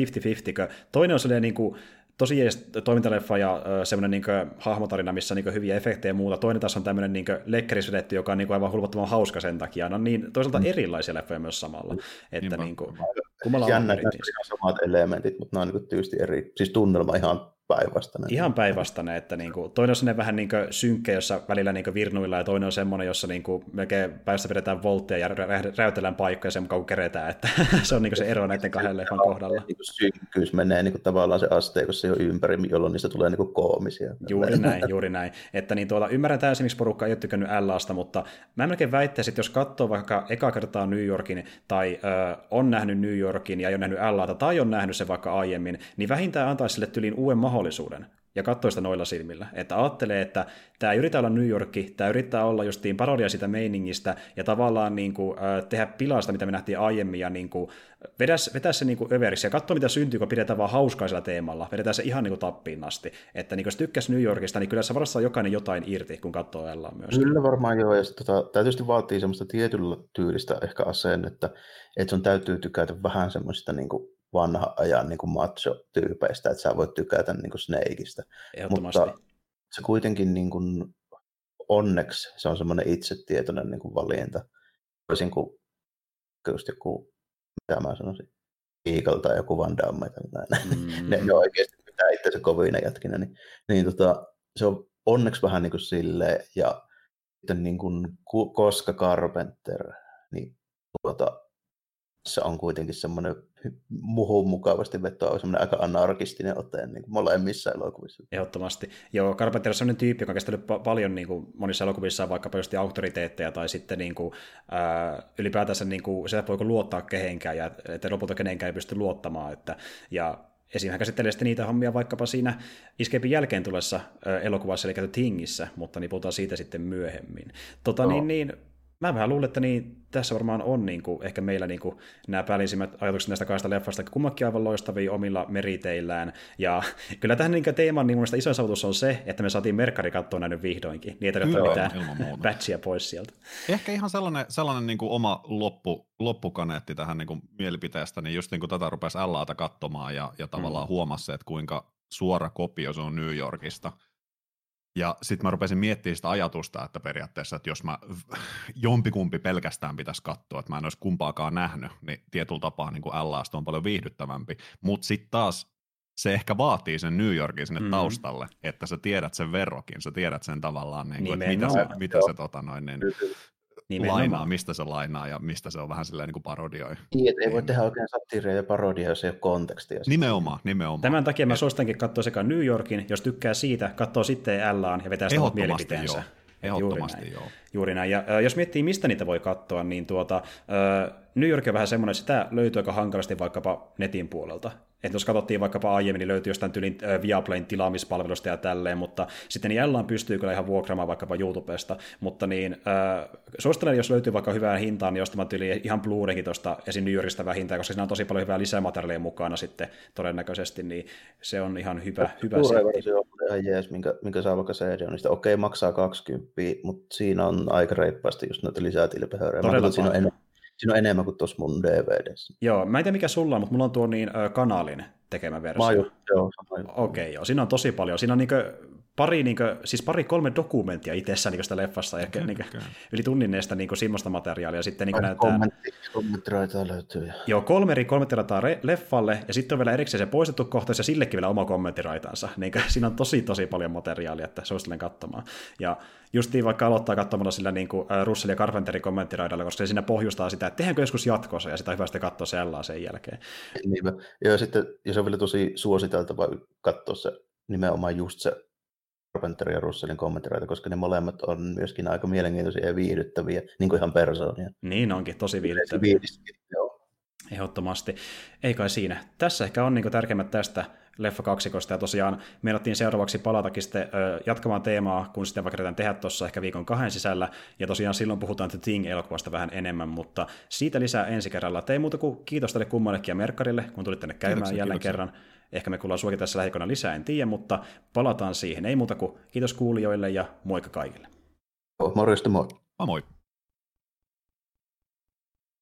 kun toinen on silleen niin kuin, tosi jees toimintaleffa ja semmoinen niin hahmotarina, missä on niin hyviä efektejä ja muuta. Toinen taas on tämmöinen niin lekkerisvedetty, joka on niin kuin, aivan hulvattoman hauska sen takia. No niin, toisaalta mm. erilaisia leffoja myös samalla. Että niin kuin, kummalla on Jännä, samat elementit, mutta nämä on niin tyysti eri, siis tunnelma ihan päinvastainen. Ihan päinvastainen, että niin kuin, toinen on sellainen vähän niin synkkä, jossa välillä niin virnuilla, ja toinen on semmoinen, jossa niin kuin, melkein päästä vedetään voltteja ja räytellään paikkoja sen mukaan, kun keretään, että [laughs] se on niin kuin se ero näiden kahden leffan kohdalla. Niin kuin synkkyys menee niin kuin, tavallaan se asteikossa jo ympäri, jolloin niistä tulee niin kuin koomisia. Juuri näin, juuri näin. Että niin tuota, ymmärrän täysin, miksi porukka ei ole tykännyt LAsta, mutta mä melkein väittäisin, että jos katsoo vaikka eka kertaa New Yorkin, tai ö, on nähnyt New Yorkin ja ei ole nähnyt LAta, tai on nähnyt se vaikka aiemmin, niin vähintään antaisi sille tyliin uuden mahdollisuuden ja katsoo sitä noilla silmillä. Että ajattelee, että tämä yrittää olla New Yorkki, tämä yrittää olla justiin parodia sitä meiningistä ja tavallaan niin kuin, äh, tehdä pilasta, mitä me nähtiin aiemmin ja niin kuin, vedä, vetää se niin kuin överiksi ja katsoa, mitä syntyy, kun pidetään vaan hauskaisella teemalla. Vedetään se ihan niin kuin tappiin asti. Että niin, jos tykkäsi New Yorkista, niin kyllä se varmasti saa jokainen jotain irti, kun katsoo Ellaa myös. Kyllä varmaan joo, ja tota, tämä tietysti vaatii semmoista tietyllä tyylistä ehkä asennetta, että sun täytyy tykätä vähän semmoista niin kuin vanha ajan niin macho-tyypeistä, että sä voit tykätä niin kuin Snakeista. Mutta se kuitenkin niin kuin, onneksi se on semmoinen itsetietoinen niin kuin valinta. Toisin kuin just joku, mitä mä sanoisin, Eagle tai joku Van Damme tai mm-hmm. [laughs] ne, ne oikeasti pitää itse kovina jätkinä, niin, niin tota, se on onneksi vähän niin kuin silleen, ja sitten niin kuin, koska Carpenter, niin tuota, se on kuitenkin semmoinen muhun mukavasti vetoa semmoinen aika anarkistinen ote niin kuin molemmissa elokuvissa. Ehdottomasti. Joo, Carpenter on sellainen tyyppi, joka on kestänyt pa- paljon niin kuin monissa elokuvissa vaikkapa just auktoriteetteja tai sitten niin kuin, ää, ylipäätänsä niin kuin, se voiko luottaa kehenkään ja että lopulta kenenkään ei pysty luottamaan. Että, ja Esim. hän käsittelee sitten niitä hommia vaikkapa siinä Escapein jälkeen tulessa elokuvassa, eli Tingissä, mutta niin puhutaan siitä sitten myöhemmin. Tota, no. niin, niin, mä vähän luulen, että niin, tässä varmaan on niin kuin, ehkä meillä niin kuin, nämä päällimmät ajatukset näistä kahdesta leffasta, kummakin aivan loistavia omilla meriteillään. Ja [laughs] kyllä tähän niin teeman niin iso saavutus on se, että me saatiin Merkari katsoa näin vihdoinkin, niin ei tarvitse mitään batchia pois sieltä. Ehkä ihan sellainen, sellainen niin kuin oma loppu, loppukaneetti tähän niin kuin mielipiteestä, niin just niin kuin tätä rupesi LAta katsomaan ja, ja tavallaan mm. huomasi että kuinka suora kopio se on New Yorkista – ja sitten mä rupesin miettimään sitä ajatusta, että periaatteessa, että jos mä [laughs] jompikumpi pelkästään pitäisi katsoa, että mä en olisi kumpaakaan nähnyt, niin tietyllä tapaa niin kuin LAsta on paljon viihdyttävämpi. Mutta sitten taas se ehkä vaatii sen New Yorkin sinne mm. taustalle, että sä tiedät sen verrokin, sä tiedät sen tavallaan, niin kuin, että mitä se, mitä se tota noin, niin, Nimenomaan. lainaa, mistä se lainaa ja mistä se on vähän silleen niin kuin parodioi. Niin, että ei voi tehdä oikein satiiria ja parodia, jos ei ole kontekstia. Nimenomaan, nimenomaan. Tämän takia mä suositankin katsoa sekä New Yorkin, jos tykkää siitä, katsoo sitten Llaan ja vetää sitä mielipiteensä. Joo. Ehdottomasti, joo. Juuri näin. Ja äh, jos miettii, mistä niitä voi katsoa, niin tuota, äh, New York on vähän semmoinen, että sitä löytyy aika hankalasti vaikkapa netin puolelta. Että jos katsottiin vaikkapa aiemmin, niin löytyy jostain tylin äh, Viaplayn tilaamispalvelusta ja tälleen, mutta sitten niin Ellaan pystyy kyllä ihan vuokraamaan vaikkapa YouTubesta, mutta niin äh, suosittelen, jos löytyy vaikka hyvää hintaa, niin ostamaan tyyli ihan Blu-raykin tuosta esim. New Yorkista hintaa, koska siinä on tosi paljon hyvää lisämateriaalia mukana sitten todennäköisesti, niin se on ihan hyvä, hyvä setti. on ihan jees, minkä, minkä saa vaikka CD on, niin okei, okay, maksaa 20, mutta siinä on aika reippaasti just noita lisää tilpehöörejä. Todella siinä on enemmän Siinä on enemmän kuin tuossa mun DVDssä. Joo, mä en tiedä mikä sulla on, mutta mulla on tuo niin, äh, kanaalin tekemä versio. Mä joo, joo. Okei, okay, joo. Siinä on tosi paljon. Siinä on niinkö pari, niin kuin, siis pari kolme dokumenttia itsessään niin sitä leffasta, ja okay, niin kuin, yli tunnin neestä niin semmoista materiaalia. Sitten niin näyttää, kommentti, kommenttiraita löytyy. Joo, kolme eri kommenttiraitaa leffalle, ja sitten on vielä erikseen se poistettu kohtaus, ja sillekin vielä oma kommenttiraitansa. Niin kuin, [laughs] siinä on tosi, tosi paljon materiaalia, että suosittelen katsomaan. Ja justiin vaikka aloittaa katsomalla sillä niin kuin Russell ja Carpenterin kommenttiraidalla, koska se siinä pohjustaa sitä, että tehdäänkö joskus jatkossa, ja sitä on hyvä sitten katsoa sellaa sen jälkeen. Niinpä. Ja sitten, ja se on vielä tosi suositeltava katsoa se nimenomaan just se Carpenter ja Russellin kommenttiraita, koska ne molemmat on myöskin aika mielenkiintoisia ja viihdyttäviä, niin kuin ihan persoonia. Niin onkin, tosi viihdyttäviä. joo. Ehdottomasti. Ei kai siinä. Tässä ehkä on niin tärkeimmät tästä leffa kaksikosta, ja tosiaan meinattiin seuraavaksi palatakin sitten ö, jatkamaan teemaa, kun sitten vaikka tehdä tuossa ehkä viikon kahden sisällä, ja tosiaan silloin puhutaan The Thing-elokuvasta vähän enemmän, mutta siitä lisää ensi kerralla. Tei muuta kuin kiitos tälle kummallekin ja Merkkarille, kun tulit tänne käymään kiitoksia, jälleen kiitoksia. kerran. Ehkä me kuullaan suokin tässä lähikona lisää, en tiedä, mutta palataan siihen. Ei muuta kuin kiitos kuulijoille ja moikka kaikille. Morjesta moi. moi.